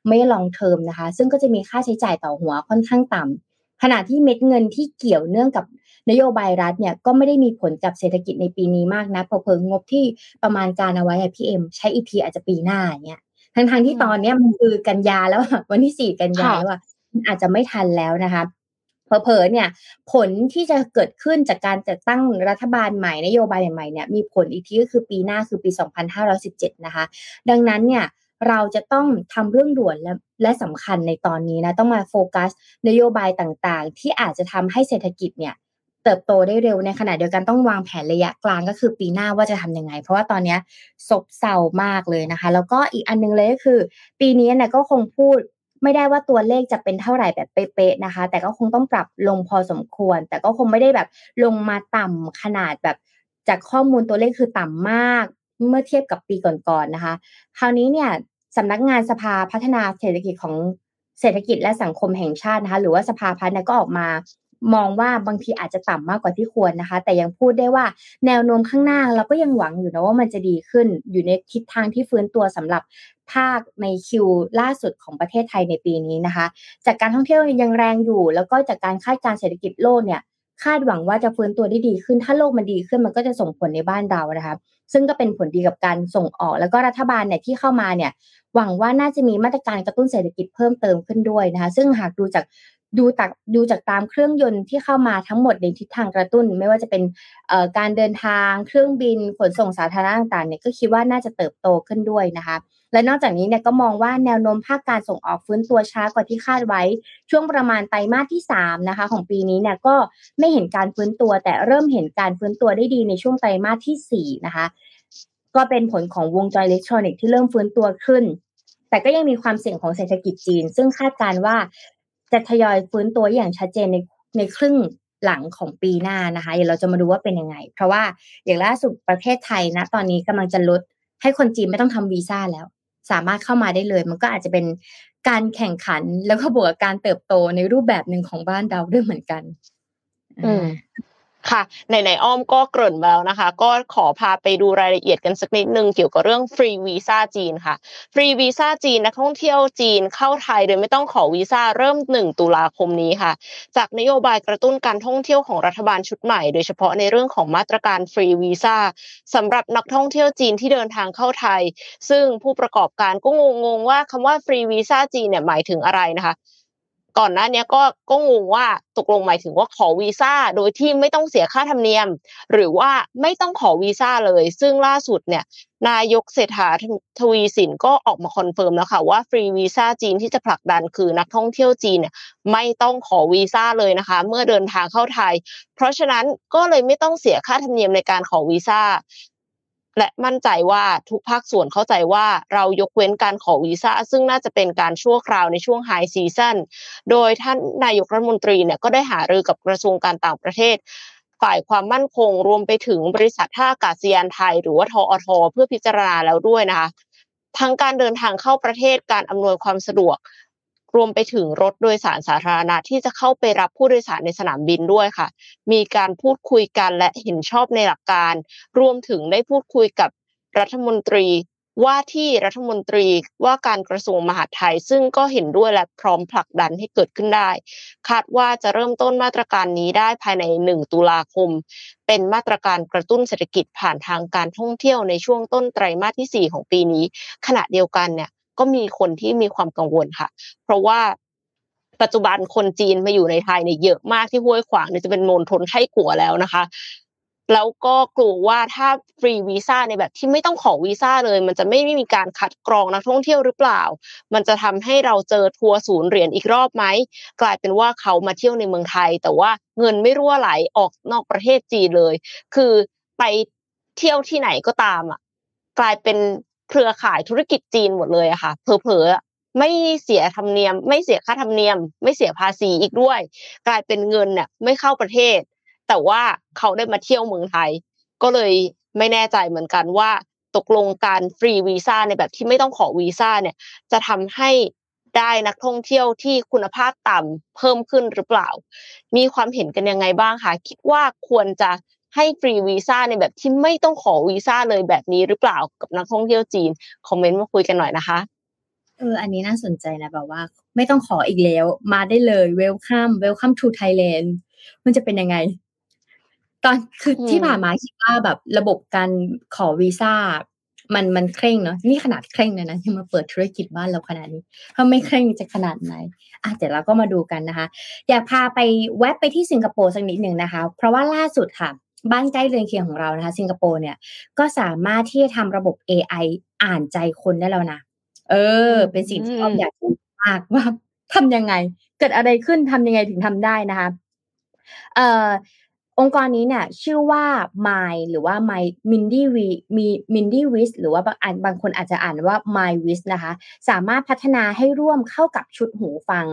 ไม่ลองเทอมนะคะ ซึ่งก็จะมีค่าใช้จ่ายต่อหัวค่อนข้างต่ำขณะที่เม็ดเงินที่เกี่ยวเนื่องกับ นโยบายรัฐเนี่ยก็ไม่ได้มีผลกับเศรษฐกิจในปีนี้มากนะพอเพิ่งงบที่ประมาณการเอาไว้อะพี่เอ็มใช้อีกทีอาจจะปีหน้าอย่างเงี้ยทั้งทางที่ตอนเนี้ยมันคือกันยาแล้ววันที่สี่กันยาแล้วอะอาจจะไม่ทันแล้วนะคะเผลอๆเนี่ยผลที่จะเกิดขึ้นจากการจัดตั้งรัฐบาลใหม่นโยบายใหม่เนี่ยมีผลอีกทีก็คือปีหน้าคือปี 2517 นะคะ ดังนั้นเนี่ยเราจะต้องทำเรื่องด่วนและและสำคัญในตอนนี้นะต้องมาโฟกัสนโยบายต่างๆ ที่อาจจะทำให้เศรษฐกิจเนี่ย เติบโตได้เร็วในขณะเดียวกันต้องวางแผนระยะกลางก็คือปีหน้าว่าจะทํำยังไง เพราะว่าตอนนี้ซบเซามากเลยนะคะ แล้วก็อีกอันนึงเลยก็คือ ปีนี้เนี่ยก็คงพูดไม่ได้ว่าตัวเลขจะเป็นเท่าไหร่แบบเป๊ะๆนะคะ แต่ก็คงต้องปรับลงพอสมควร แต่ก็คงไม่ได้แบบลงมาต่ำขนาดแบบจากข้อมูลตัวเลขคือต่ำมากเมื่อเทียบกับปีก่อนๆนนะคะ คราวนี้เนี่ยสำนักงานสภาพัฒนาเศรษฐกิจของเศรษฐกิจและสังคมแห่งชาตินะคะหรือว่าสภาพัฒน์ก็ออกมา มองว่าบางทีอาจจะต่ำมากกว่าที่ควรนะคะ แต่ยังพูดได้ว่าแนวโน้มข้างหน้าเราก็ยังหวังอยู่นะว่ามันจะดีขึ้นอยู่ในทิศทางที่ฟื้นตัวสำหรับภาคในคิวล่าสุดของประเทศไทยในปีนี้นะคะ จากการท่องเที่ยวยังแรงอยู่ แล้วก็จากการคาดการเศรษฐกิจโลกเนี่ยคาดหวังว่าจะฟื้นตัวได้ดีขึ้น ถ้าโลกมันดีขึ้นมันก็จะส่งผลในบ้านเรานะคะซึ่งก็เป็นผลดีกับการส่งออก แล้วก็รัฐบาลเนี่ยที่เข้ามาเนี่ยหวังว่าน่าจะมีมาตรการกระตุ้นเศรษฐกิจเพิ่มเติมขึ้นด้วยนะคะ ซึ่งหากดูจาก ดูจากดูจากตามเครื่องยนต์ที่เข้ามาทั้งหมดในทิศทางกระตุ้น ไม่ว่าจะเป็นการเดินทางเครื่องบินขนส่งสาธารณะต่างๆเนี่ยก็คิดว่าน่าจะเติบโตขึ้นด้วยนะคะ และนอกจากนี้เนี่ยก็มองว่าแนวโน้มภาคการส่งออกฟื้นตัวช้ากว่าที่คาดไว้ ช่วงประมาณไตรมาสที่3นะคะของปีนี้เนี่ยก็ไม่เห็นการฟื้นตัว แต่เริ่มเห็นการฟื้นตัวได้ดีในช่วงไตรมาสที่4นะคะก็เป็นผลของวงจรอิเล็กทรอนิกส์ที่เริ่มฟื้นตัวขึ้นแต่ก็ยังมีความเสี่ยงของเศรษฐกิจจีน ซึ่งคาดการว่า จะทยอยฟื้นตัวอย่างชัดเจนในในครึ่งหลังของปีหน้านะคะเดี๋ยวเราจะมาดูว่าเป็นยังไง เพราะว่าอย่างล่าสุดประเทศไทยนะตอนนี้กำลังจะลดให้คนจีนไม่ต้องทำวีซ่าแล้ว สามารถเข้ามาได้เลย มันก็อาจจะเป็นการแข่งขันแล้วก็บวกกับการเติบโตในรูปแบบหนึ่งของบ้านเราด้วยเหมือนกันอืม ค่ะในในอ้อมก็เกริ่นมาแล้วนะคะ ก็ขอพาไปดูรายละเอียดกันสักนิดนึงเกี่ยวกับเรื่องฟรีวีซ่าจีนค่ะฟรีวีซ่าจีนนักท่องเที่ยวจีนเข้าไทยโดยไม่ต้องขอวีซ่าเริ่ม 1 ตุลาคมนี้ค่ะ จากนโยบายกระตุ้นการท่องเที่ยวของรัฐบาลชุดใหม่ โดยเฉพาะในเรื่องของมาตรการฟรีวีซ่าสำหรับนักท่องเที่ยวจีนที่เดินทางเข้าไทย ซึ่งผู้ประกอบการก็งงๆว่าคำว่าฟรีวีซ่าจีนเนี่ยหมายถึงอะไรนะคะ ก่อนหน้านี้ก็ก็งงว่าตกลงหมายถึงว่าขอวีซ่าโดยที่ไม่ต้องเสียค่าธรรมเนียม หรือว่าไม่ต้องขอวีซ่าเลย ซึ่งล่าสุดเนี่ย นายกเศรษฐาทวีสินก็ออกมา confirm แล้วค่ะว่าฟรีวีซ่าจีนที่จะผลักดันคือนักท่องเที่ยวจีนเนี่ยไม่ต้องขอวีซ่าเลยนะคะ เมื่อเดินทางเข้าไทย เพราะฉะนั้นก็เลยไม่ต้องเสียค่าธรรมเนียมในการขอวีซ่า และมั่นใจว่าทุกภาคส่วนเข้าใจว่าเรายกเว้นการขอวีซ่าซึ่งน่าจะเป็นการชั่วคราวในช่วง high season โดยท่านนายกรัฐมนตรีเนี่ยก็ได้หารือกับกระทรวงการต่างประเทศ ฝ่ายความมั่นคงรวมไปถึงบริษัทท่าอากาศยานไทย หรือว่าทอทเพื่อพิจารณาแล้วด้วยนะคะทั้งการเดินทางเข้าประเทศการอำนวยความสะดวก รวมไปถึงรถโดยสารสาธารณะที่จะเข้าไปรับผู้โดยสารในสนามบินด้วยค่ะ มีการพูดคุยกันและเห็นชอบในหลักการ รวมถึงได้พูดคุยกับรัฐมนตรีว่าที่รัฐมนตรีว่าการกระทรวงมหาดไทย ซึ่งก็เห็นด้วยและพร้อมผลักดันให้เกิดขึ้นได้ คาดว่าจะเริ่มต้นมาตรการนี้ได้ภายใน 1 ตุลาคม เป็นมาตรการกระตุ้นเศรษฐกิจผ่านทางการท่องเที่ยวในช่วงต้นไตรมาสที่ 4 ของปีนี้ ขณะเดียวกันเนี่ย ก็มีคนที่มีความกังวลค่ะ เพราะว่าปัจจุบันคนจีนมาอยู่ในไทยเนี่ยเยอะมากที่ห้วยขวางเนี่ยจะเป็นมณฑลไข้กัวแล้วนะคะ แล้วก็กลัวว่าถ้าฟรีวีซ่าในแบบที่ไม่ต้องขอวีซ่าเลย มันจะไม่มีการคัดกรองนักท่องเที่ยวหรือเปล่า มันจะทำให้เราเจอทัวร์ศูนย์เหรียญอีกรอบไหมกลายเป็นว่าเขามาเที่ยวในเมืองไทย แต่ว่าเงินไม่รั่วไหลออกนอกประเทศจีนเลย คือไปเที่ยวที่ไหนก็ตามอะกลายเป็น เครือข่ายธุรกิจจีนหมดเลยอะค่ะเผลอๆไม่เสียธรรมเนียม ไม่เสียค่าธรรมเนียม ไม่เสียภาษีอีกด้วย กลายเป็นเงินเนี่ยไม่เข้าประเทศ แต่ว่าเขาได้มาเที่ยวเมืองไทย ก็เลยไม่แน่ใจเหมือนกันว่าตกลงการฟรีวีซ่าในแบบที่ไม่ต้องขอวีซ่าเนี่ย จะทำให้ได้นักท่องเที่ยวที่คุณภาพต่ำเพิ่มขึ้นหรือเปล่า มีความเห็นกันยังไงบ้างคะคิดว่าควรจะ ให้ฟรีวีซ่าในแบบที่ไม่ต้องขอวีซ่าเลยแบบนี้หรือเปล่ากับนักท่องเที่ยวจีน comment มาคุยกันหน่อยนะคะเอออันนี้น่าสนใจนะแบบว่า ไม่ต้องขออีกแล้ว มาได้เลย welcome welcome to Thailand มันจะเป็นยังไง ตอนคือที่ผ่านมาคิดว่าแบบระบบการขอวีซ่ามันมันเคร่งเนาะนี่ขนาดเคร่งเลยนะที่มาเปิดธุรกิจบ้านเราขนาดนี้ถ้าไม่เคร่งจะขนาดไหนอะเดี๋ยวเราก็มาดูกันนะคะ อยากพาไปแวะไปที่สิงคโปร์สักนิดหนึ่งนะคะ เพราะว่าล่าสุดค่ะ บ้านใกล้เรือนเคียงของเรานะคะ สิงคโปร์เนี่ยก็สามารถที่จะทำระบบ AI อ่านใจคนได้แล้วนะเออ เป็นสิ่งที่อ้อมอยากรู้มากว่าทำยังไง เกิดอะไรขึ้นทำยังไงถึงทำได้นะคะเอ่อองค์กรนี้เนี่ยชื่อว่า My หรือว่า My Mindy w มี Mindy w i s หรือว่าบางบางคนอาจจะอ่านว่า Mind Vis นะคะ สามารถพัฒนาให้ร่วมเข้ากับชุดหูฟัง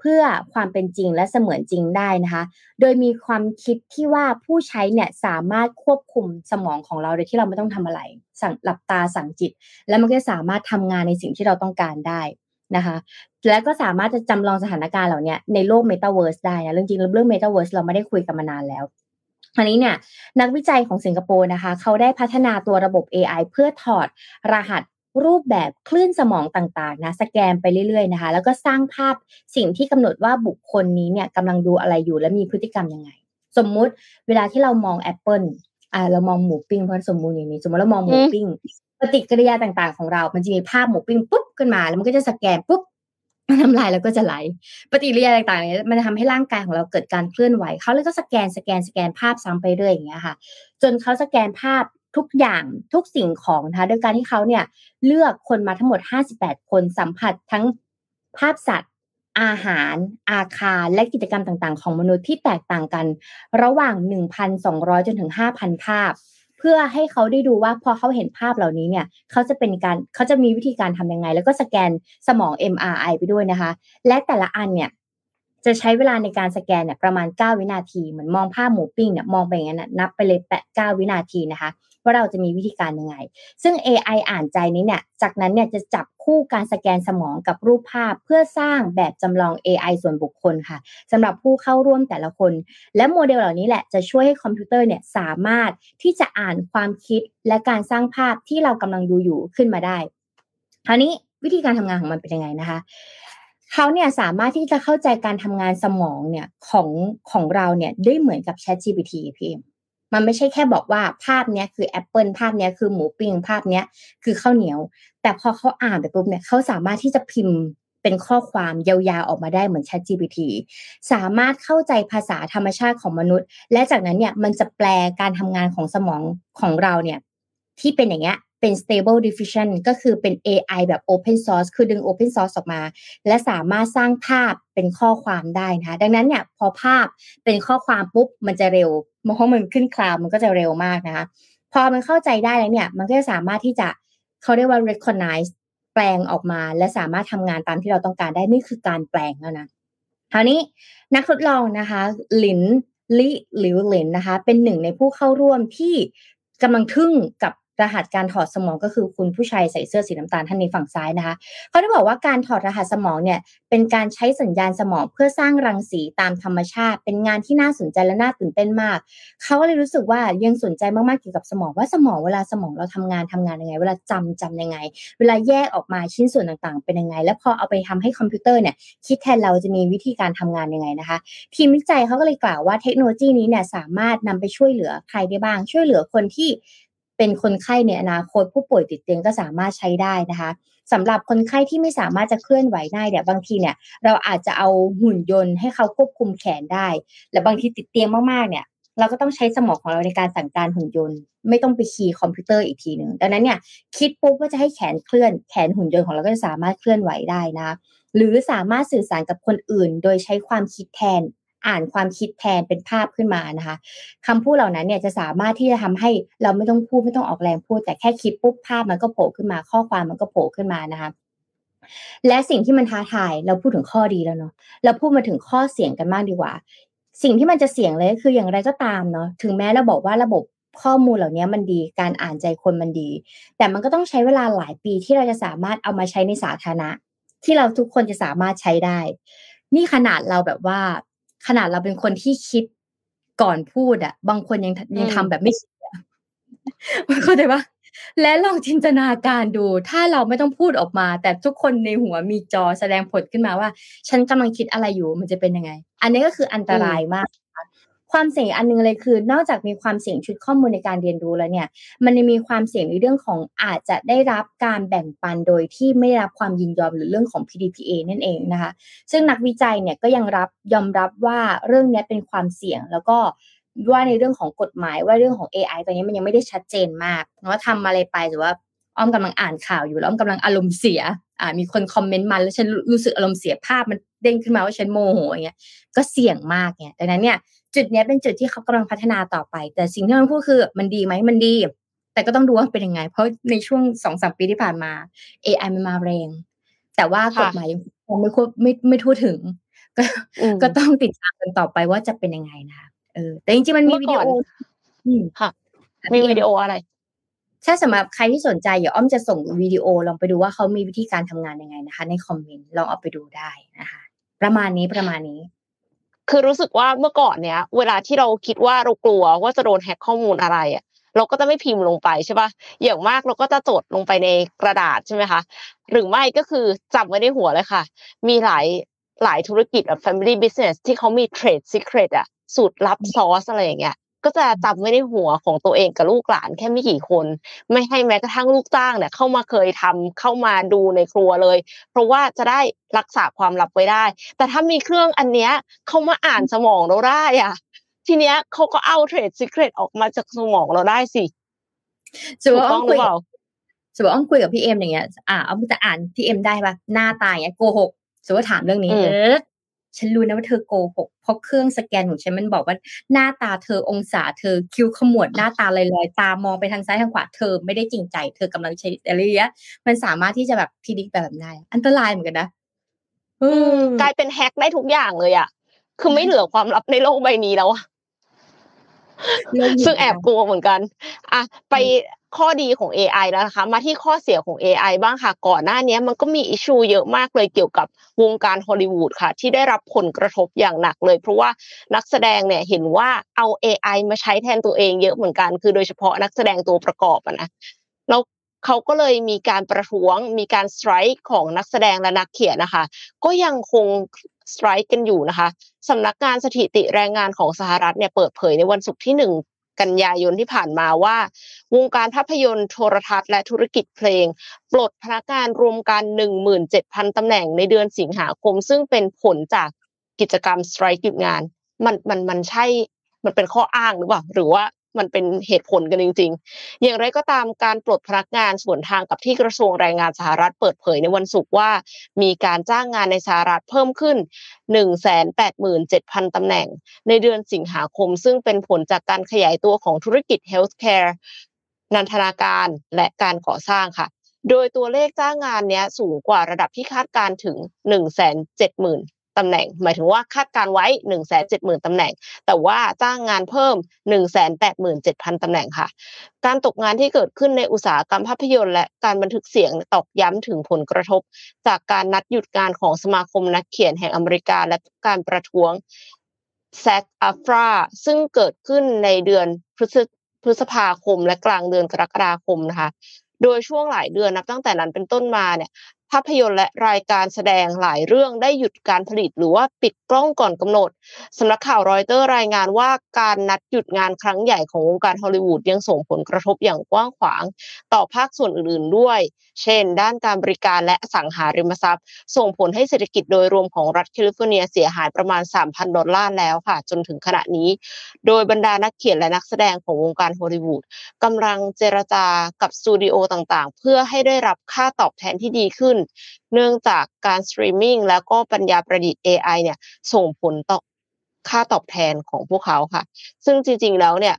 เพื่อความเป็นจริงและเสมือนจริงได้นะคะ โดยมีความคิดที่ว่าผู้ใช้เนี่ยสามารถควบคุมสมองของเราโดยที่เราไม่ต้องทำอะไร สั่งหลับตาสั่งจิต แล้วมันก็สามารถทำงานในสิ่งที่เราต้องการได้นะคะ แล้วก็สามารถจะจำลองสถานการณ์เหล่านี้ในโลกเมตาเวิร์สได้นะเรื่องจริงเรื่องเมตาเวิร์สเราไม่ได้คุยกันมานานแล้วอันนี้เนี่ยนักวิจัยของสิงคโปร์นะคะ เขาได้พัฒนาตัวระบบ AI เพื่อถอดรหัส รูปแบบคลื่นสมองต่างๆนะสแกนไปเรื่อยๆนะคะ แล้วก็สร้างภาพสิ่งที่กำหนดว่าบุคคลนี้เนี่ยกำลังดูอะไรอยู่และมีพฤติกรรมยังไง สมมุติเวลาที่เรามองแอปเปิลอ่าเรามองหมูปิ้งเพราะสมมุติอย่างนี้ สมมุติเรามองหมูปิ้งปฏิกิริยาต่างๆ ของเรา มันจะมีภาพหมูปิ้งปุ๊บขึ้นมา แล้วมันก็จะสแกนปุ๊บน้ำลายแล้วก็จะไหล ปฏิกิริยาต่างๆนี้มันจะทำให้ร่างกายของเราเกิดการเคลื่อนไหวเขาเลยก็สแกนสแกนสแกนภาพซ้ำไปเรื่อยอย่างเงี้ยค่ะ จนเขาสแกนภาพ ทุกอย่างทุกสิ่งของนะคะโดยการที่เขาเนี่ยเลือกคนมาทั้งหมด 58 คนสัมผัสทั้งภาพสัตว์ อาหาร อาคาร และกิจกรรมต่างๆ ของมนุษย์ที่แตกต่างกัน ระหว่าง 1,200 จนถึง 5,000 ภาพ เพื่อให้เขาได้ดูว่าพอเขาเห็นภาพเหล่านี้เนี่ยเขาจะเป็นการเขาจะมีวิธีการทำยังไง แล้วก็สแกนสมอง MRI ไปด้วยนะคะ และแต่ละอันเนี่ยจะใช้เวลาในการสแกนเนี่ยประมาณ 9 วินาที เหมือนมองภาพหมูปิ้งเนี่ยมองไปอย่างนั้นนับไปเลยแปะ9วินาทีนะคะ ว่าเราจะมีวิธีการยังไง ซึ่ง AI อ่านใจนี้เนี่ย จากนั้นเนี่ยจะจับคู่การสแกนสมองกับรูปภาพ เพื่อสร้างแบบจำลอง AI ส่วนบุคคลค่ะสำหรับผู้เข้าร่วมแต่ละคน และโมเดลเหล่านี้แหละจะช่วยให้คอมพิวเตอร์เนี่ยสามารถที่จะอ่านความคิดและการสร้างภาพที่เรากำลังดูอยู่ขึ้นมาได้คราวนี้วิธีการทำงานของมันเป็นยังไงนะคะเขาเนี่ยสามารถที่จะเข้าใจการทำงานสมองเนี่ยของของเราเนี่ยได้เหมือนกับ Chat GPT พี่เอ็ม มันไม่ใช่แค่บอกว่าภาพเนี้ยคือแอปเปิลภาพเนี้ยคือหมูปิ้งภาพเนี้ยคือข้าวเหนียว แต่พอเขาอ่านไปปุ๊บเนี่ยเขาสามารถที่จะพิมพ์เป็นข้อความยาวๆออกมาได้เหมือน Chat GPT สามารถเข้าใจภาษาธรรมชาติของมนุษย์ และจากนั้นเนี่ยมันจะแปลการทำงานของสมองของเราเนี่ยที่เป็นอย่างเงี้ย เป็น stable diffusion ก็คือเป็น AI แบบ open source คือดึง open source ออกมา และสามารถสร้างภาพเป็นข้อความได้นะคะดังนั้นเนี่ยพอภาพเป็นข้อความปุ๊บมันจะเร็วเพราะมันขึ้นคลาวมันก็จะเร็วมากนะคะพอมันเข้าใจได้แล้วเนี่ยมันก็จะสามารถที่จะเขาเรียกว่า recognize แปลงออกมา และสามารถทำงานตามที่เราต้องการได้นี่คือการแปลงแล้วนะคราวนี้นักทดลองนะคะหลินลิหลิวหลินนะคะ เป็นหนึ่งในผู้เข้าร่วมที่กำลังทึ่งกับ รหัสการถอดสมองก็คือคุณผู้ชายใส่เสื้อสีน้ำตาลท่านนี้ฝั่งซ้ายนะคะเขาได้บอกว่าการถอดรหัสสมองเนี่ยเป็นการใช้สัญญาณสมองเพื่อสร้างรังสีตามธรรมชาติ เป็นงานที่น่าสนใจและน่าตื่นเต้นมาก เขาก็เลยรู้สึกว่ายังสนใจมากๆเกี่ยวกับสมองว่าสมองเวลาสมองเราทำงานทำงานยังไง เวลาจำจำยังไง เวลาแยกออกมาชิ้นส่วนต่างๆ เป็นยังไง แล้วพอเอาไปทำให้คอมพิวเตอร์เนี่ยคิดแทนเราจะมีวิธีการทำงานยังไงนะคะ ทีมวิจัยเขาก็เลยกล่าวว่าเทคโนโลยีนี้เนี่ยสามารถนำไปช่วยเหลือใครได้บ้างช่วยเหลือคนที่ เป็นคนไข้ในอนาคตผู้ป่วยติดเตียงก็สามารถใช้ได้นะคะสำหรับคนไข้ที่ไม่สามารถจะเคลื่อนไหวได้เนี่ยบางทีเนี่ยเราอาจจะเอาหุ่นยนต์ให้เขาควบคุมแขนได้และบางทีติดเตียงมากๆเนี่ยเราก็ต้องใช้สมองของเราในการสั่งการหุ่นยนต์ ไม่ต้องไปคีย์คอมพิวเตอร์อีกทีหนึ่งดังนั้นเนี่ยคิดปุ๊บว่าจะให้แขนเคลื่อนแขนหุ่นยนต์ของเราก็จะสามารถเคลื่อนไหวได้นะ หรือสามารถสื่อสารกับคนอื่น โดยใช้ความคิดแทน อ่านความคิดแทนเป็นภาพขึ้นมานะคะคำพูดเหล่านั้นเนี่ยจะสามารถที่จะทำให้เราไม่ต้องพูดไม่ต้องออกแรงพูด แต่แค่คิดปุ๊บภาพมันก็โผล่ขึ้นมาข้อความมันก็โผล่ขึ้นมานะคะและสิ่งที่มันท้าทายเราพูดถึงข้อดีแล้วเนาะเราพูดมาถึงข้อเสียงกันมากดีกว่า สิ่งที่มันจะเสี่ยงเลยคืออย่างไรก็ตามเนาะถึงแม้เราบอกว่าระบบข้อมูลเหล่านี้มันดีการอ่านใจคนมันดี แต่มันก็ต้องใช้เวลาหลายปีที่เราจะสามารถเอามาใช้ในสาธารณะ ที่เราทุกคนจะสามารถใช้ได้ นี่ขนาดเราแบบว่า ขนาดเราเป็นคนที่คิดก่อนพูดอะบางคนยังยังทำแบบไม่คิดอะเข้าใจปะและลองจินตนาการดู ถ้าเราไม่ต้องพูดออกมา แต่ทุกคนในหัวมีจอแสดงผลขึ้นมาว่า ฉันกำลังคิดอะไรอยู่มันจะเป็นยังไง อันนี้ก็คืออันตรายมาก ความเสี่ยงอันนึงเลยคือ นอกจากมีความเสี่ยงชุดข้อมูลในการเรียนรู้แล้วเนี่ย มันยังมีความเสี่ยงในเรื่องของอาจจะได้รับการแบ่งปันโดยที่ไม่ได้รับความยินยอมหรือเรื่องของ PDPA นั่นเองนะคะ ซึ่งนักวิจัยเนี่ยก็ยังรับยอมรับว่าเรื่องนี้เป็นความเสี่ยงแล้วก็ว่าในเรื่องของกฎหมายว่าเรื่องของ AI ตอนนี้มันยังไม่ได้ชัดเจนมากว่าทำอะไรไปหรือว่าอ้อมกำลังอ่านข่าวอยู่แล้วอ้อมกำลังอารมณ์เสียอ่ามีคนคอมเมนต์มาแล้วฉันรู้สึกอารมณ์เสียภาพมันเด้งขึ้นมาว่าฉันโมโหอย่างเงี้ยก็เสี่ยงมากเนี่ยดังนั้นเนี่ย จุดนี้เป็นจุดที่เขากำลังพัฒนาต่อไป แต่สิ่งที่มันพูดคือมันดีไหมมันดี แต่ก็ต้องดูว่าเป็นยังไง เพราะในช่วงสองสามปีที่ผ่านมา AI มันมาแรง แต่ว่ากฎหมายยังไม่ควบไม่ไม่ทั่วถึง ก็ก็ต้องติดตามกันต่อไปว่าจะเป็นยังไงนะคะเออ แต่จริงๆมันมีวิดีโอค่ะมีวิดีโออะไรถ้าสำหรับใครที่สนใจเดี๋ยวอ้อมจะส่งวิดีโอลองไปดูว่าเขามีวิธีการทำงานยังไงนะคะ ในคอมเมนต์ลองเอาไปดูได้นะคะประมาณนี้ประมาณนี้ คือรู้สึกว่าเมื่อก่อนเนี้ยเวลาที่เราคิดว่าเรากลัวว่าจะโดนแฮ็กข้อมูลอะไรอะเราก็จะไม่พิมพ์ลงไปใช่ป่ะอย่างมากเราก็จะจดลงไปในกระดาษใช่ไหมคะหรือไม่ก็คือจำไว้ในหัวเลยค่ะ มีหลายหลายธุรกิจแบบ family business ที่เขามี trade secret อะสูตรลับซอสอะไรอย่างเงี้ย ก็จะจำไว้ในหัวของตัวเองกับลูกหลานแค่ไม่กี่คน ไม่ให้แม้กระทั่งลูกจ้างเนี่ยเข้ามาเคยทำเข้ามาดูในครัวเลย เพราะว่าจะได้รักษาความลับไว้ได้ แต่ถ้ามีเครื่องอันเนี้ยเขามาอ่านสมองเราได้อะทีเนี้ยเขาก็เอา trade secret ออกมาจากสมองเราได้สิถูกต้องหรือเปล่าสมมติอ้อมคุยกับพี่เอ็มอย่างเงี้ย อ่าอ้อมจะอ่านพี่เอ็มได้ปะหน้าตาอย่างเงี้ยโกหกสมมติถามเรื่องนี้เออ ฉันรู้นะว่าเธอโกหกเพราะเครื่องสแกนของฉันมันบอกว่าหน้าตาเธอองศาเธอคิ้วขมวดหน้าตาลอยๆตามองไปทางซ้ายทางขวาเธอไม่ได้จริงใจเธอกำลังใช้อะไรเงี้ยมันสามารถที่จะแบบพิจิตรแบบได้ อันตรายเหมือนกันนะกลายเป็นแฮกได้ทุกอย่างเลยอะคือไม่เหลือความลับในโลกใบนี้แล้วอะซึ่งแอบกลัวเหมือนกัน อะ ไป ข้อดีของ AI แล้วนะคะ มาที่ข้อเสียของ AI บ้างค่ะ ก่อนหน้านี้มันก็มีอิชูเยอะมากเลยเกี่ยวกับวงการฮอลลีวูดค่ะ ที่ได้รับผลกระทบอย่างหนักเลย เพราะว่านักแสดงเนี่ยเห็นว่าเอา AI มาใช้แทนตัวเองเยอะเหมือนกัน คือโดยเฉพาะนักแสดงตัวประกอบนะแล้วเขาก็เลยมีการประท้วง มีการสไตร์ของนักแสดงและนักเขียนนะคะ ก็ยังคงสไตร์กันอยู่นะคะสำนักงานสถิติแรงงานของสหรัฐเนี่ยเปิดเผยในวันศุกร์ที่หนึ่ง กันยายนที่ผ่านมาว่า วงการภาพยนตร์โทรทัศน์และธุรกิจเพลง ปลดพนักงานรวมกัน 17,000ตำแหน่งในเดือนสิงหาคม ซึ่งเป็นผลจากกิจกรรมสไตร์หยุดงาน มันมันมันใช่มันเป็นข้ออ้างหรือเปล่า หรือว่า มันเป็นเหตุผลกันจริง ๆ อย่างไรก็ตามการปลดพนักงานส่วนทางกับที่กระทรวงแรงงานสหรัฐเปิดเผยในวันศุกร์ว่า มีการจ้างงานในสหรัฐเพิ่มขึ้น 187,000ตำแหน่ง ในเดือนสิงหาคม ซึ่งเป็นผลจากการขยายตัวของธุรกิจเฮลท์แคร์นันทนาการและการก่อสร้างค่ะโดยตัวเลขจ้างงานเนี้ยสูงกว่าระดับที่คาดการถึง 170,000 ตำแหน่ง หมายถึงว่าคาดการไว้1 7 0 0 0 0ตำแหน่ง แต่ว่าจ้างงานเพิ่ม187,000ตำแหน่งค่ะ การตกงานที่เกิดขึ้นในอุตสาหกรรมภาพยนตร์และการบันทึกเสียงตอกย้ำถึงผลกระทบ จากการนัดหยุดงานของสมาคมนักเขียนแห่งอเมริกาและการประท้วงแซกอัฟราซึ่งเกิดขึ้นในเดือนพฤษภาคมและกลางเดือนกรกฎาคมนะคะ โดยช่วงหลายเดือนนับตั้งแต่นั้นเป็นต้นมาเนี่ย ภาพยนตร์และรายการแสดงหลายเรื่องได้หยุดการผลิตหรือว่าปิดกล้องก่อนกำหนดสำนักข่าวรอยเตอร์รายงานว่าการนัดหยุดงานครั้งใหญ่ของวงการฮอลลีวูดยังส่งผลกระทบอย่างกว้างขวาง ต่อภาคส่วนอื่นๆด้วย เช่น ด้านการบริการและสังหาริมทรัพย์ ส่งผลให้เศรษฐกิจโดยรวมของรัฐแคลิฟอร์เนียเสียหายประมาณ 3,000 ดอลลาร์แล้วค่ะ จนถึงขณะนี้ โดยบรรดานักเขียนและนักแสดงของวงการฮอลลีวูดกำลังเจรจากับสตูดิโอต่างๆ เพื่อให้ได้รับค่าตอบแทนที่ดีขึ้นเนื่องจากการสตรีมมิ่งแล้วก็ปัญญาประดิษฐ์ AI เนี่ยส่งผลต่อค่าตอบแทนของพวกเขาค่ะ ซึ่งจริง ๆ แล้วเนี่ย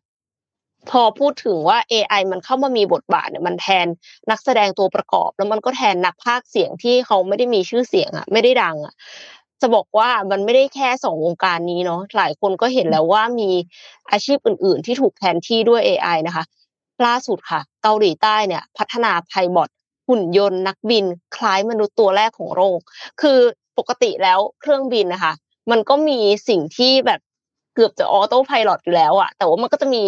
พอพูดถึงว่า AI มันเข้ามามีบทบาทเนี่ยมันแทนนักแสดงตัวประกอบ แล้วมันก็แทนนักพากเสียงที่เขาไม่ได้มีชื่อเสียงอะไม่ได้ดังอะจะบอกว่ามันไม่ได้แค่สองวงการนี้เนาะหลายคนก็เห็นแล้วว่ามีอาชีพอื่น ๆ ที่ถูกแทนที่ด้วย AI นะคะ ล่าสุดค่ะ เกาหลีใต้เนี่ย พัฒนา Pibot หุ่นยนต์นักบิน คล้ายมนุษย์ตัวแรกของโลก คือปกติแล้วเครื่องบินนะคะมันก็มีสิ่งที่แบบเกือบจะ autopilot อยู่แล้วอะแต่ว่ามันก็จะมี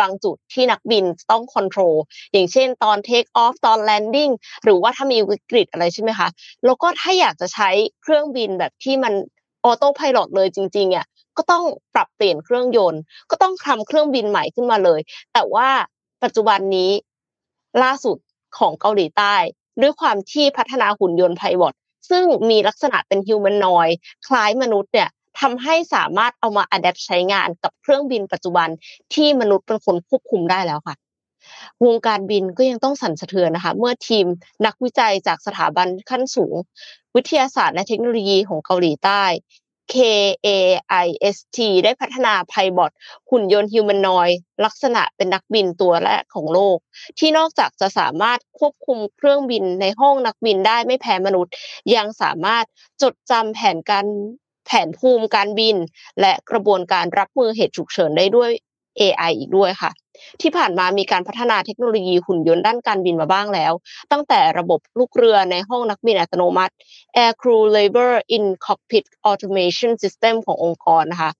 บางจุดที่นักบินต้อง control อย่างเช่นตอน take off ตอน landing หรือว่าถ้ามีวิกฤตอะไรใช่ไหมคะแล้วก็ถ้าอยากจะใช้เครื่องบินแบบที่มันautopilot เลยจริงๆอะก็ต้องปรับเปลี่ยนเครื่องยนต์ ก็ต้องทำเครื่องบินใหม่ขึ้นมาเลย แต่ว่าปัจจุบันนี้ล่าสุด ของเกาหลีใต้ ด้วยความที่พัฒนาหุ่นยนต์ Pibot ซึ่งมีลักษณะเป็น humanoid คล้ายมนุษย์เนี่ยทำให้สามารถเอามา adapt ใช้งานกับเครื่องบินปัจจุบันที่มนุษย์เป็นคนควบคุมได้แล้วค่ะวงการบินก็ยังต้องสั่นสะเทือนนะคะ เมื่อทีมนักวิจัยจากสถาบันขั้นสูง วิทยาศาสตร์และเทคโนโลยีของเกาหลีใต้ KAIST ได้พัฒนาไพบอทหุ่นยนต์ฮิวแมนนอยลักษณะเป็นนักบินตัวแรกของโลก ที่นอกจากจะสามารถควบคุมเครื่องบินในห้องนักบินได้ไม่แพ้มนุษย์ ยังสามารถจดจำแผนการแผนภูมิการบิน และกระบวนการรับมือเหตุฉุกเฉินได้ด้วย AI อีกด้วยค่ะ ที่ผ่านมามีการพัฒนาเทคโนโลยีหุ่นยนต์ด้านการบินมาบ้างแล้ว ตั้งแต่ระบบลูกเรือในห้องนักบินอัตโนมัติ Air Crew Labor in Cockpit Automation System ขององค์กรนะคะ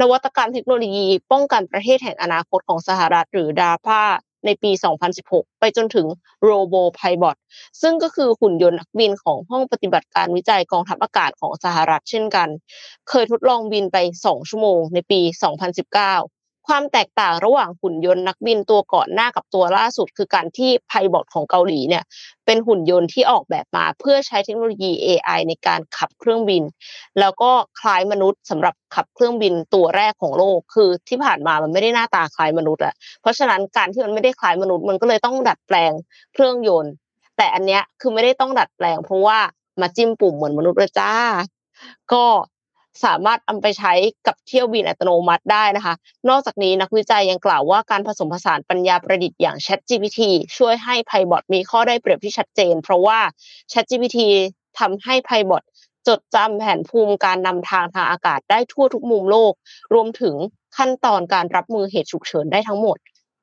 นวัตกรรมเทคโนโลยีป้องกันประเทศแห่งอนาคตของสหรัฐหรือ DARPA ในปี 2016 ไปจนถึง Robo Pilot ซึ่งก็คือหุ่นยนต์นักบินของห้องปฏิบัติการวิจัยกองทัพอากาศของสหรัฐเช่นกัน เคยทดลองบินไป 2 ชั่วโมงในปี 2019 ความแตกต่างระหว่างหุ่นยนต์นักบินตัวก่อนหน้ากับตัวล่าสุด คือการที่ไพบอทของเกาหลีเนี่ยเป็นหุ่นยนต์ที่ออกแบบมาเพื่อใช้เทคโนโลยี AI ในการขับเครื่องบิน แล้วก็คล้ายมนุษย์สำหรับขับเครื่องบินตัวแรกของโลก คือที่ผ่านมามันไม่ได้หน้าตาคล้ายมนุษย์อะเพราะฉะนั้นการที่มันไม่ได้คล้ายมนุษย์มันก็เลยต้องดัดแปลงเครื่องยนต์ แต่อันเนี้ยคือไม่ได้ต้องดัดแปลง เพราะว่ามาจิ้มปุ่มเหมือนมนุษย์เลยจ้า ก็ สามารถเอาไปใช้กับเที่ยวบินอัตโนมัติได้นะคะ นอกจากนี้นักวิจัยยังกล่าวว่าการผสมผสานปัญญาประดิษฐ์อย่าง ChatGPT ช่วยให้ Pybot มีข้อได้เปรียบที่ชัดเจน เพราะว่า ChatGPT ทำให้ Pybot จดจำแผนภูมิการนำทางทางอากาศได้ทั่วทุกมุมโลก รวมถึงขั้นตอนการรับมือเหตุฉุกเฉินได้ทั้งหมด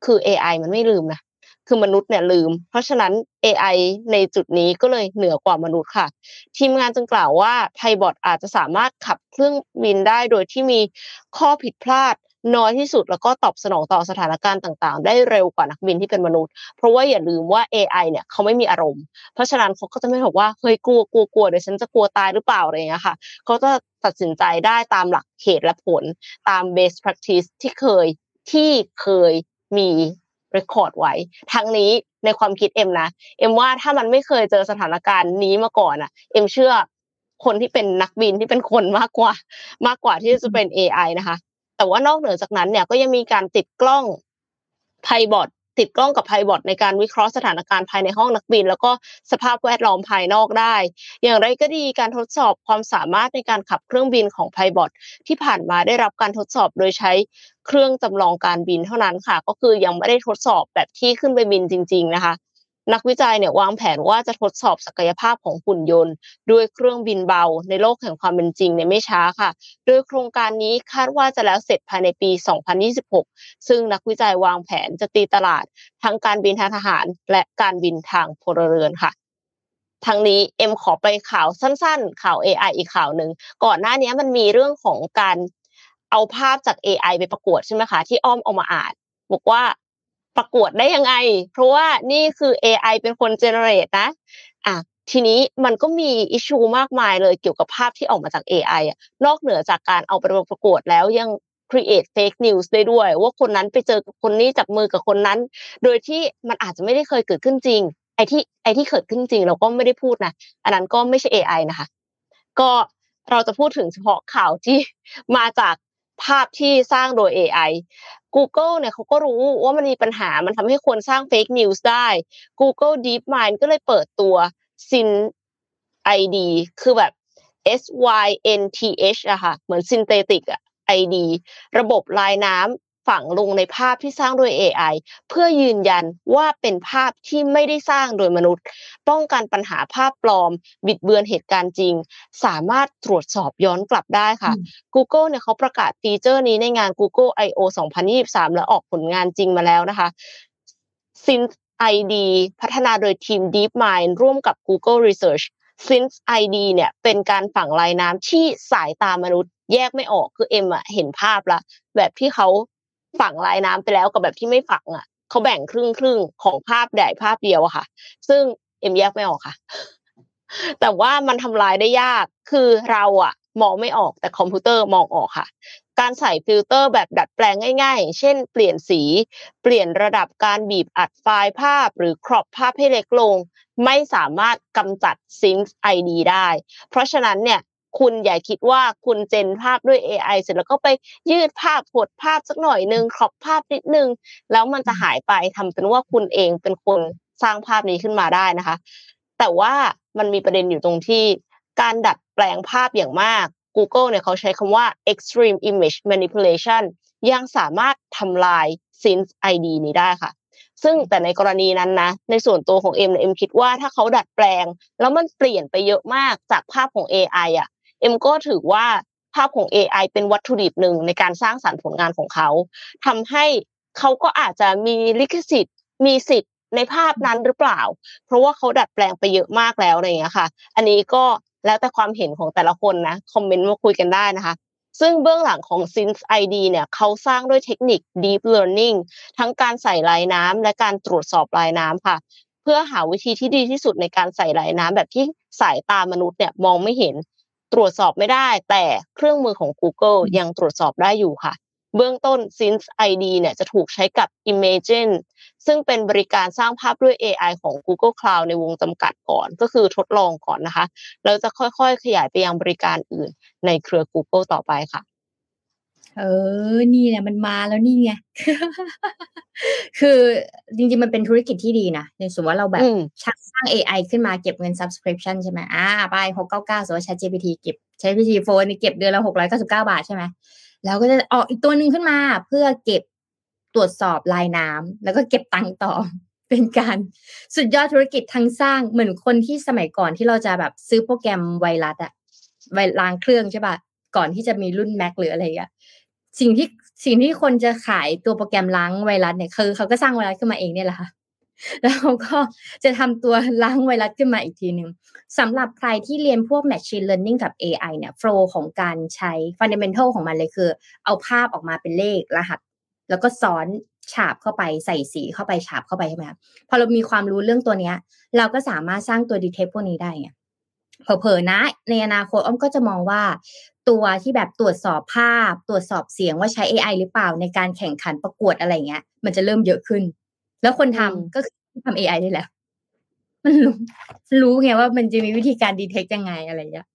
คือ AI มันไม่ลืมนะ คือมนุษย์เนี่ยลืม เพราะฉะนั้น AI ในจุดนี้ก็เลยเหนือกว่ามนุษย์ค่ะ ทีมงานจึงกล่าวว่าไพบอทอาจจะสามารถขับเครื่องบินได้โดยที่มีข้อผิดพลาดน้อยที่สุดแล้วก็ตอบสนองต่อสถานการณ์ต่างๆ ได้เร็วกว่านักบินที่เป็นมนุษย์ เพราะว่าอย่าลืมว่า AI เนี่ยเขาไม่มีอารมณ์ เพราะฉะนั้นเขาก็จะไม่บอกว่าเฮ้ยกลัวกลัวกลัวเดี๋ยวฉันจะกลัวตายหรือเปล่าอะไรอย่างเงี้ยค่ะเขาจะตัดสินใจได้ตามหลักเหตุและผลตาม best practice ที่เคยที่เคยมี record ไว้ทั้งนี้ในความคิดเอ็มนะเอ็มว่าถ้ามันไม่เคยเจอสถานการณ์นี้มาก่อนอะเอ็มเชื่อคนที่เป็นนักบินที่เป็นคนมากกว่า มากกว่าที่จะเป็น AI นะคะ แต่ว่านอกเหนือจากนั้นเนี่ยก็ยังมีการติดกล้อง Pibot ติดกล้องกับ Pibot ในการวิเคราะห์สถานการณ์ภายในห้องนักบิน แล้วก็สภาพแวดล้อมภายนอกได้ อย่างไรก็ดีการทดสอบความสามารถในการขับเครื่องบินของ Pibotที่ผ่านมาได้รับการทดสอบโดยใช้เครื่องจำลองการบินเท่านั้นค่ะ ก็คือยังไม่ได้ทดสอบแบบที่ขึ้นไปบินจริง ๆ นะคะ นักวิจัยเนี่ยวางแผนว่าจะทดสอบศักยภาพของหุ่นยนต์ ด้วยเครื่องบินเบาในโลกแห่งความเป็นจริงในไม่ช้าค่ะ โดยโครงการนี้คาดว่าจะแล้วเสร็จภายในปี 2026 ซึ่งนักวิจัยวางแผนจะตีตลาด ทั้งการบินทางทหาร และการบินทางพลเรือนค่ะทั้งนี้เอ็มขอไปข่าวสั้นๆ ข่าว AI อีกข่าวหนึ่งก่อนหน้านี้มันมีเรื่องของการเอาภาพจาก AI ไปประกวดใช่ไหมคะที่อ้อมเอามาอ่านบอกว่า ประกวดได้ยังไง เพราะว่านี่คือ AI เป็นคนเจเนเรตนะอะทีนี้มันก็มีอิชูมากมายเลยเกี่ยวกับภาพที่ออกมาจาก AI อะนอกเหนือจากการเอาไปประกวดแล้วยัง create fake news ได้ด้วย ว่าคนนั้นไปเจอกับคนนี้จับมือกับคนนั้น โดยที่มันอาจจะไม่ได้เคยเกิดขึ้นจริง ไอ้ที่ไอ้ที่เกิดขึ้นจริงเราก็ไม่ได้พูดนะอันนั้นก็ไม่ใช่ AI นะคะ ก็เราจะพูดถึงเฉพาะข่าวที่มาจากภาพที่สร้างโดย AI Google เนี่ยเขาก็รู้ว่ามันมีปัญหา มันทำให้คนสร้างเฟกนิวส์ได้ Google DeepMind ก็เลยเปิดตัว Syn ID คือแบบ S Y N T H อะค่ะ เหมือน synthetic อะ ID ระบบลายน้ำ ฝังลงในภาพที่สร้างโดย AI เพื่อยืนยันว่าเป็นภาพที่ไม่ได้สร้างโดยมนุษย์ ป้องกันปัญหาภาพปลอม บิดเบือนเหตุการณ์จริง สามารถตรวจสอบย้อนกลับได้ค่ะ Google เนี่ยเขาประกาศฟีเจอร์นี้ในงาน Google I/O 2023 และออกผลงานจริงมาแล้วนะคะ Since ID พัฒนาโดยทีม DeepMind ร่วมกับ Google Research Since ID เนี่ยเป็นการฝังลายน้ำที่สายตามนุษย์แยกไม่ออกคือเอ็มอะเห็นภาพละแบบที่เขา ฝังลายน้ำไปแล้วกับแบบที่ไม่ฝังอะเขาแบ่งครึ่งครึ่งของภาพใหญ่ภาพเดียวอะค่ะ ซึ่งเอ็มแยกไม่ออกค่ะ แต่ว่ามันทำลายได้ยากคือเราอะมองไม่ออกแต่คอมพิวเตอร์มองออกค่ะ การใส่ฟิลเตอร์แบบดัดแปลงง่าย ๆ เช่น เปลี่ยนสี เปลี่ยนระดับการบีบอัดไฟล์ภาพ หรือ crop ภาพให้เล็กลง ไม่สามารถกำจัด SynthID ได้ เพราะฉะนั้นเนี่ย คุณอย่าคิดว่าคุณเจนภาพด้วย AI เสร็จแล้วก็ไปยืดภาพหดภาพสักหน่อยนึงครอบภาพนิดนึง แล้วมันจะหายไปทำเป็นว่าคุณเองเป็นคนสร้างภาพนี้ขึ้นมาได้นะคะ แต่ว่ามันมีประเด็นอยู่ตรงที่ การดัดแปลงภาพอย่างมาก Google เนี่ยเขาใช้คำว่า extreme image manipulation ยังสามารถทำลาย Synth ID นี้ได้ค่ะ ซึ่งแต่ในกรณีนั้นนะ ในส่วนตัวของเอ็มเอ็มคิดว่าถ้าเขาดัดแปลง แล้วมันเปลี่ยนไปเยอะมากจากภาพของ AI อะ เอ็มก็ถือว่าภาพของ AI เป็นวัตถุดิบหนึ่งในการสร้างสรรค์ผลงานของเขาทำให้เขาก็อาจจะมีลิขสิทธิ์ มีสิทธิ์ในภาพนั้นหรือเปล่า เพราะว่าเขาดัดแปลงไปเยอะมากแล้วอะไรอย่างเงี้ยค่ะ อันนี้ก็แล้วแต่ความเห็นของแต่ละคนนะ คอมเมนต์มาคุยกันได้นะคะ ซึ่งเบื้องหลังของ Synth ID เนี่ยเขาสร้างด้วยเทคนิค Deep Learning ทั้งการใส่ลายน้ำและการตรวจสอบลายน้ำค่ะ เพื่อหาวิธีที่ดีที่สุดในการใส่ลายน้ำแบบที่สายตามนุษย์เนี่ยมองไม่เห็น ตรวจสอบไม่ได้ แต่เครื่องมือของ Google ยังตรวจสอบได้อยู่ค่ะ เบื้องต้น Synth ID เนี่ยจะถูกใช้กับ Imagine ซึ่งเป็นบริการสร้างภาพด้วย AI ของ Google Cloud ในวงจำกัดก่อน ก็คือทดลองก่อนนะคะ แล้วจะค่อยๆ ขยายไปยังบริการอื่นในเครือ Google ต่อไปค่ะ เออ นี่แหละมันมาแล้วนี่ไง คือจริงๆ มันเป็นธุรกิจที่ดีนะในสมมติว่าเราแบบชักสร้าง AI ขึ้นมาเก็บเงิน subscription ใช่ไหมอ่าไปหกเก้าเก้าสมมติว่า ChatGPT เก็บ ChatGPT โฟนเก็บเดือนละหกร้อยเก้าสิบเก้าบาทใช่ไหมแล้วก็จะออกอีกตัวหนึ่งขึ้นมา เพื่อเก็บตรวจสอบลายน้ำแล้วก็เก็บตังค์ต่อเป็นการสุดยอดธุรกิจทั้งสร้างเหมือนคนที่สมัยก่อนที่เราจะแบบซื้อโปรแกรมไวรัสอะไวล้างเครื่องใช่ปะก่อนที่จะมีรุ่น Mac หรืออะไรอะ สิ่งที่สิ่งที่คนจะขายตัวโปรแกรมล้างไวรัสเนี่ยคือเขาก็สร้างไวรัสขึ้นมาเองเนี่ยแหละค่ะแล้วเขาก็จะทำตัวล้างไวรัสขึ้นมาอีกทีหนึ่งสำหรับใครที่เรียนพวก Machine Learning กับ AI เนี่ยโฟล์ของการใช้ Fundamental ของมันเลยคือ เอาภาพออกมาเป็นเลขรหัส แล้วก็ซ้อนฉาบเข้าไปใส่สีเข้าไปฉาบเข้าไปใช่ไหมครับพอเรามีความรู้เรื่องตัวเนี้ย เราก็สามารถสร้างตัวดีเทคพวกนี้ได้ไงเผลอๆนะ ในอนาคตอ้อมก็จะมองว่า ตัวที่แบบตรวจสอบภาพ ตรวจสอบเสียงว่าใช้ AI หรือเปล่าในการแข่งขันประกวดอะไรเงี้ย มันจะเริ่มเยอะขึ้น แล้วคนทำก็คือทำ AI ได้แหละมันรู้รู้ไงว่ามันจะมีวิธีการดีเทคยังไงอะไรเงี้ย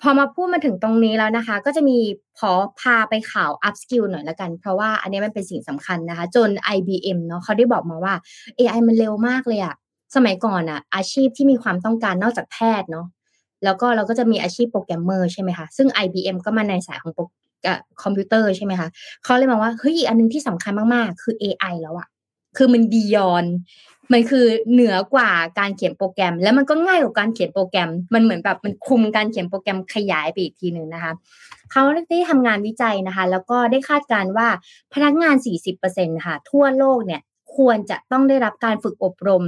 พอมาพูดมาถึงตรงนี้แล้วนะคะ ก็จะมีพอพาไปข่าว up skill หน่อยละกัน เพราะว่าอันนี้มันเป็นสิ่งสำคัญนะคะ จน IBM เนาะเขาได้บอกมาว่า AI มันเร็วมากเลยอะสมัยก่อนอะอาชีพที่มีความต้องการนอกจากแพทย์เนาะ แล้วก็เราก็จะมีอาชีพโปรแกรมเมอร์ใช่ไหมคะซึ่ง IBM ก็มาในสายของคอมพิวเตอร์ใช่ไหมคะเขาเลยมองว่าเฮ้ยอันนึงที่สำคัญมากๆ คือ AI แล้วอะคือมัน beyond มันคือเหนือกว่าการเขียนโปรแกรม แล้วมันก็ง่ายกว่าการเขียนโปรแกรม มันเหมือนแบบมันคลุมการเขียนโปรแกรมขยายไปอีกทีหนึ่งนะคะเขาได้ทำงานวิจัยนะคะ แล้วก็ได้คาดการณ์ว่าพนักงาน 40%ค่ะทั่วโลกเนี่ยควรจะต้องได้รับการฝึกอบรม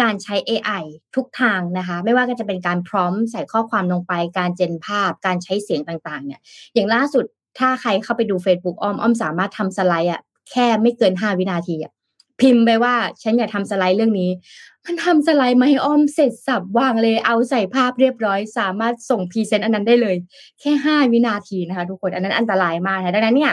การใช้ AI ทุกทางนะคะ ไม่ว่าก็จะเป็นการ prompt ใส่ข้อความลงไป การ gen ภาพ การใช้เสียงต่างๆ เนี่ย อย่างล่าสุดถ้าใครเข้าไปดู Facebook อ้อมอ้อมสามารถทำสไลด์อะแค่ไม่เกิน 5 วินาทีอะพิมพ์ไปว่าฉันอยากทำสไลด์เรื่องนี้ มันทำสไลด์มาให้อ้อมเสร็จสรรพวางเลยเอาใส่ภาพเรียบร้อย สามารถส่ง present อันนั้นได้เลย แค่ห้าวินาทีนะคะ ทุกคนอันนั้นอันตรายมากนะดังนั้นเนี่ย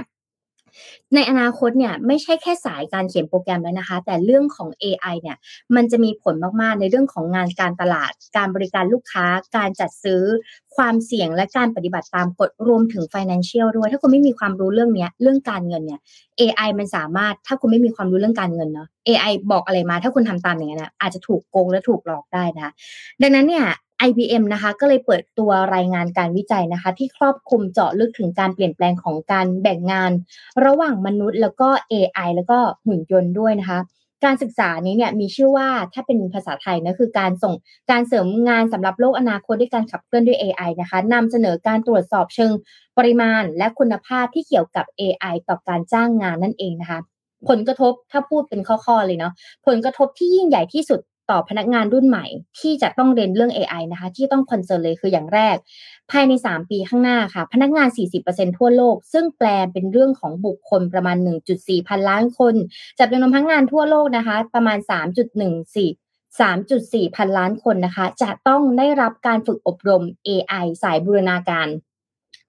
ในอนาคตเนี่ยไม่ใช่แค่สายการเขียนโปรแกรมแล้วนะคะ แต่เรื่องของ AI เนี่ยมันจะมีผลมากๆ ในเรื่องของงานการตลาด การบริการลูกค้า การจัดซื้อ ความเสี่ยงและการปฏิบัติตามกฎรวมถึง financial ด้วย ถ้าคุณไม่มีความรู้เรื่องนี้เรื่องการเงินเนี่ย AI มันสามารถถ้าคุณไม่มีความรู้เรื่องการเงินเนาะ AI บอกอะไรมา ถ้าคุณทำตามอย่างนั้นะอาจจะถูกโกงและถูกหลอกได้นะคะดังนั้นเนี่ย IBM นะคะก็เลยเปิดตัวรายงานการวิจัยนะคะ ที่ครอบคลุมเจาะลึกถึงการเปลี่ยนแปลงของการแบ่งงาน ระหว่างมนุษย์แล้วก็ AI แล้วก็หุ่นยนต์ด้วยนะคะ การศึกษานี้เนี่ยมีชื่อว่าถ้าเป็นภาษาไทยนะคือการส่งการเสริมงานสำหรับโลกอนาคตด้วยการขับเคลื่อนด้วย AI นะคะนำเสนอการตรวจสอบเชิงปริมาณ และคุณภาพที่เกี่ยวกับ AI ต่อการจ้างงานนั่นเองนะคะผลกระทบถ้าพูดเป็นข้อๆเลยเนาะผลกระทบที่ยิ่งใหญ่ที่สุด ต่อพนักงานรุ่นใหม่ ที่จะต้องเรียนเรื่อง AI นะคะ ที่ต้องคอนเซิร์นเลยคืออย่างแรก ภายใน 3 ปีข้างหน้าค่ะ พนักงาน 40%ทั่วโลก ซึ่งแปลเป็นเรื่องของบุคคลประมาณ 1.4 พันล้านคน จากจำนวนพนักงานทั่วโลกนะคะ ประมาณ 3.14 3.4 พันล้านคนนะคะ จะต้องได้รับการฝึกอบรม AI สายบูรณาการ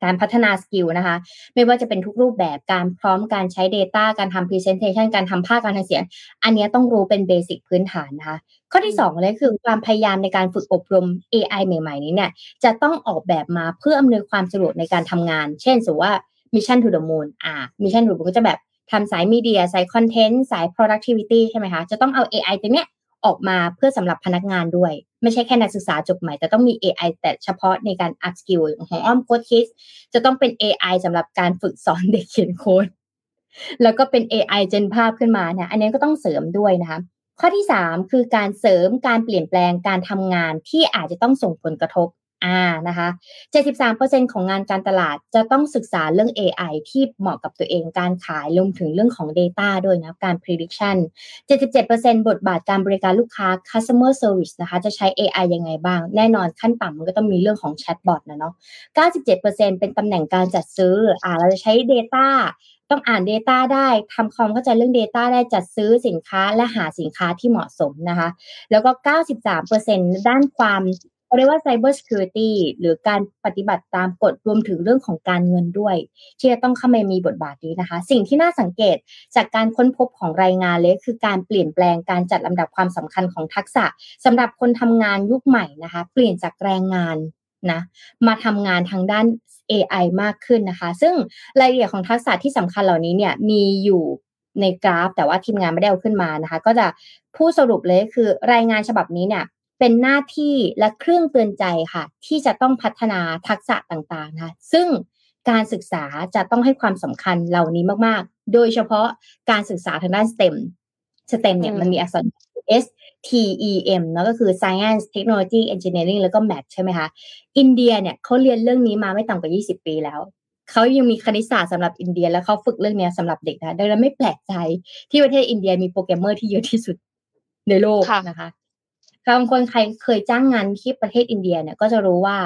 การพัฒนา skill นะคะ ไม่ว่าจะเป็นทุกรูปแบบการ prompt การใช้ Data การทำ Presentation การทำภาพการทำเสียง อันนี้ต้องรู้เป็น basic พื้นฐานนะคะ ข้อที่2เลยคือความพยายามในการฝึกอบรม AI ใหม่ ๆ นี้เนี่ย จะต้องออกแบบมาเพื่ออำนวยความสะดวกในการทำงาน เช่นสมมติว่า Mission to the Moon อ่า Mission to the Moon ก็จะแบบทำสายมีเดียสายคอนเทนต์สาย productivity ใช่ไหมคะ จะต้องเอา AI ตัวเนี้ย ออกมาเพื่อสำหรับพนักงานด้วย ไม่ใช่แค่นักศึกษาจบใหม่ แต่ต้องมี AI แต่เฉพาะในการ up skill ของอ้อมโค้ดคิสจะต้องเป็น AI สำหรับการฝึกสอนเด็กเขียนโค้ดแล้วก็เป็น AI เจนภาพขึ้นมาเนี่ยอันนี้ก็ต้องเสริมด้วยนะคะข้อที่ 3 คือการเสริมการเปลี่ยนแปลงการทำงานที่อาจจะต้องส่งผลกระทบ อ่านะคะ73%ของงานการตลาดจะต้องศึกษาเรื่อง AI ที่เหมาะกับตัวเองการขายรวมถึงเรื่องของ Data ด้วยนะการ prediction 77%บทบาทการบริการลูกค้า customer service นะคะจะใช้ AI ยังไงบ้าง แน่นอนขั้นต่ำมันก็ต้องมีเรื่องของ chatbot นะเนาะ97%เป็นตำแหน่งการจัดซื้ออ่าเราจะใช้ Data ต้องอ่าน Data ได้ทำความเข้าใจเรื่อง Data ได้จัดซื้อสินค้าและหาสินค้าที่เหมาะสมนะคะ แล้วก็ 93%ด้านความ เขาเรียกว่า Cyber Security หรือการปฏิบัติตามกฎรวมถึงเรื่องของการเงินด้วย ที่จะต้องเข้ามามีบทบาทนี้นะคะ สิ่งที่น่าสังเกตจากการค้นพบของรายงานเลยคือการเปลี่ยนแปลงการจัดลำดับความสำคัญของทักษะสำหรับคนทำงานยุคใหม่นะคะ เปลี่ยนจากแรงงานนะมาทำงานทางด้าน AI มากขึ้นนะคะ ซึ่งรายละเอียดของทักษะที่สำคัญเหล่านี้เนี่ยมีอยู่ในกราฟ แต่ว่าทีมงานไม่ได้เอาขึ้นมานะคะ ก็จะผู้สรุปเลยคือรายงานฉบับนี้เนี่ย เป็นหน้าที่และเครื่องเตือนใจค่ะ ที่จะต้องพัฒนาทักษะต่างๆนะคะซึ่งการศึกษาจะต้องให้ความสำคัญเหล่านี้มากๆ โดยเฉพาะการศึกษาทางด้าน STEM STEM เนี่ยมันมีอักษร S T E M เนาะก็คือ Science Technology Engineering แล้วก็ Math ใช่ไหมคะ อินเดียเนี่ยเขาเรียนเรื่องนี้มาไม่ต่ำกว่า 20 ปีแล้ว เขายังมีคณิตศาสตร์สำหรับอินเดีย แล้วเขาฝึกเรื่องเนี้ยสำหรับเด็กนะดังนั้นไม่แปลกใจที่ประเทศอินเดียมีโปรแกรมเมอร์ที่เยอะที่สุดในโลกค่ะนะคะ บางคนใครเคยจ้างงานที่ประเทศอินเดียเนี่ยก็จะรู้ว่า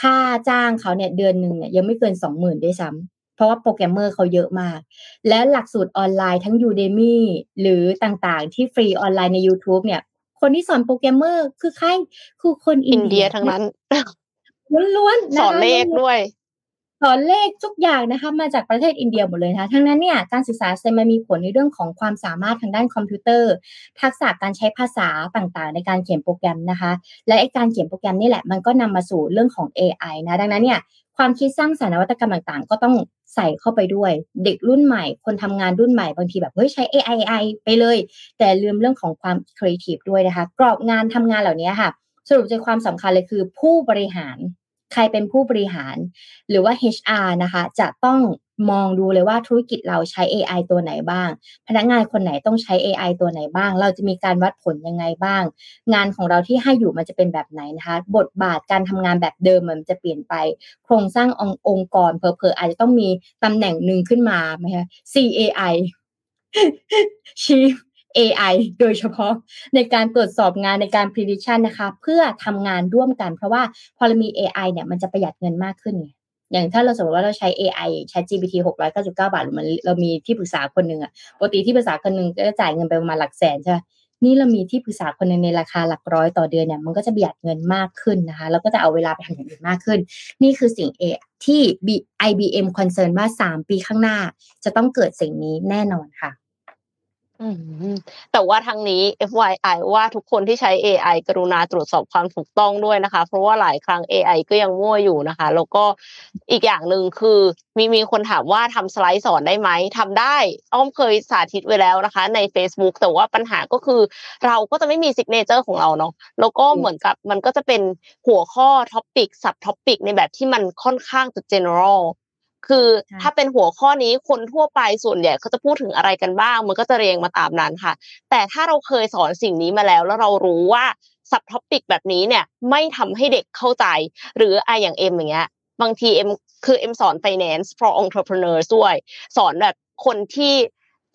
ค่าจ้างเขาเนี่ยเดือนหนึ่งเนี่ยยังไม่เกินสองหมื่นด้วยซ้ำเพราะว่าโปรแกรมเมอร์เขาเยอะมาก และหลักสูตรออนไลน์ทั้ง Udemy หรือต่างๆ ที่ฟรีออนไลน์ใน YouTube เนี่ย คนที่สอนโปรแกรมเมอร์คือใครคือคนอิอินนเดีเดียยทั้งนั้นล้วนๆสนะคะอนเลขด้วย สอนเลขทุกอย่างนะคะมาจากประเทศอินเดียหมดเลยนะคะดังนั้นเนี่ยการศึกษา STEM มันมีผลในเรื่องของความสามารถทางด้านคอมพิวเตอร์ ทักษะการใช้ภาษาต่างๆ ในการเขียนโปรแกรมนะคะ และไอการเขียนโปรแกรมนี่แหละมันก็นำมาสู่เรื่องของ AI นะดังนั้นเนี่ยความคิดสร้างสรรค์นวัตกรรมต่างๆ ก็ต้องใส่เข้าไปด้วย เด็กรุ่นใหม่ คนทำงานรุ่นใหม่บางทีแบบเฮ้ยใช้ AI AI ไปเลย แต่ลืมเรื่องของความครีเอทีฟด้วยนะคะ กรอบงานทำงานเหล่านี้ค่ะ สรุปใจความสำคัญเลยคือผู้บริหาร ใครเป็นผู้บริหาร หรือว่า HR นะคะจะต้องมองดูเลยว่าธุรกิจเราใช้ AI ตัวไหนบ้าง พนักงานคนไหนต้องใช้ AI ตัวไหนบ้าง เราจะมีการวัดผลยังไงบ้าง งานของเราที่ให้อยู่มันจะเป็นแบบไหนนะคะ บทบาทการทำงานแบบเดิมมันจะเปลี่ยนไป โครงสร้างองค์งกรเพอเพออาจจะต้องมีตำแหน่งหนึ่งขึ้นมาไหมคะ CAI Chief AI โดยเฉพาะในการตรวจสอบงานในการ prediction นะคะ เพื่อทำงานร่วมกัน เพราะว่าพอเรามี AI เนี่ยมันจะประหยัดเงินมากขึ้น อย่างถ้าเราสมมติว่าเราใช้ AI ChatGPT 699 บาทหรือมันเรามีที่ปรึกษาคนหนึ่งอะปกติที่ปรึกษาคนหนึ่งก็จ่ายเงินไปประมาณหลักแสนใช่ไหมนี่เรามีที่ปรึกษาคนหนึ่งในราคาหลักร้อยต่อเดือนเนี่ยมันก็จะประหยัดเงินมากขึ้นนะคะแล้วก็จะเอาเวลาไปทำอย่างอื่นมากขึ้น นี่คือสิ่งเอที่ IBM concern ว่า 3 ปีข้างหน้า จะต้องเกิดสิ่งนี้แน่นอนค่ะ แต่ว่าทั้งนี้ FYI ว่าทุกคนที่ใช้ AI กรุณาตรวจสอบความถูกต้องด้วยนะคะ เพราะว่าหลายครั้ง AI ก็ยังมั่วอยู่นะคะ แล้วก็อีกอย่างหนึ่งคือ มีมีคนถามว่าทำสไลด์สอนได้ไหมทำได้ อ้อมเคยสาธิตไว้แล้วนะคะ ใน Facebook แต่ว่าปัญหาก็คือ เราก็จะไม่มี signature ของเราเนาะแล้วก็เหมือนกับมันก็จะเป็นหัวข้อ topic sub topic ในแบบที่มันค่อนข้างจะ general คือใช่ถ้าเป็นหัวข้อนี้คนทั่วไปส่วนใหญ่เขาจะพูดถึงอะไรกันบ้าง มันก็จะเรียงมาตามนั้นค่ะ แต่ถ้าเราเคยสอนสิ่งนี้มาแล้ว แล้วเรารู้ว่า sub topic แบบนี้เนี่ยไม่ทำให้เด็กเข้าใจ หรืออะอย่างเอ็มอย่างเงี้ย บางทีเอ็มคือเอ็มสอน finance for entrepreneurs ด้วย สอนแบบคนที่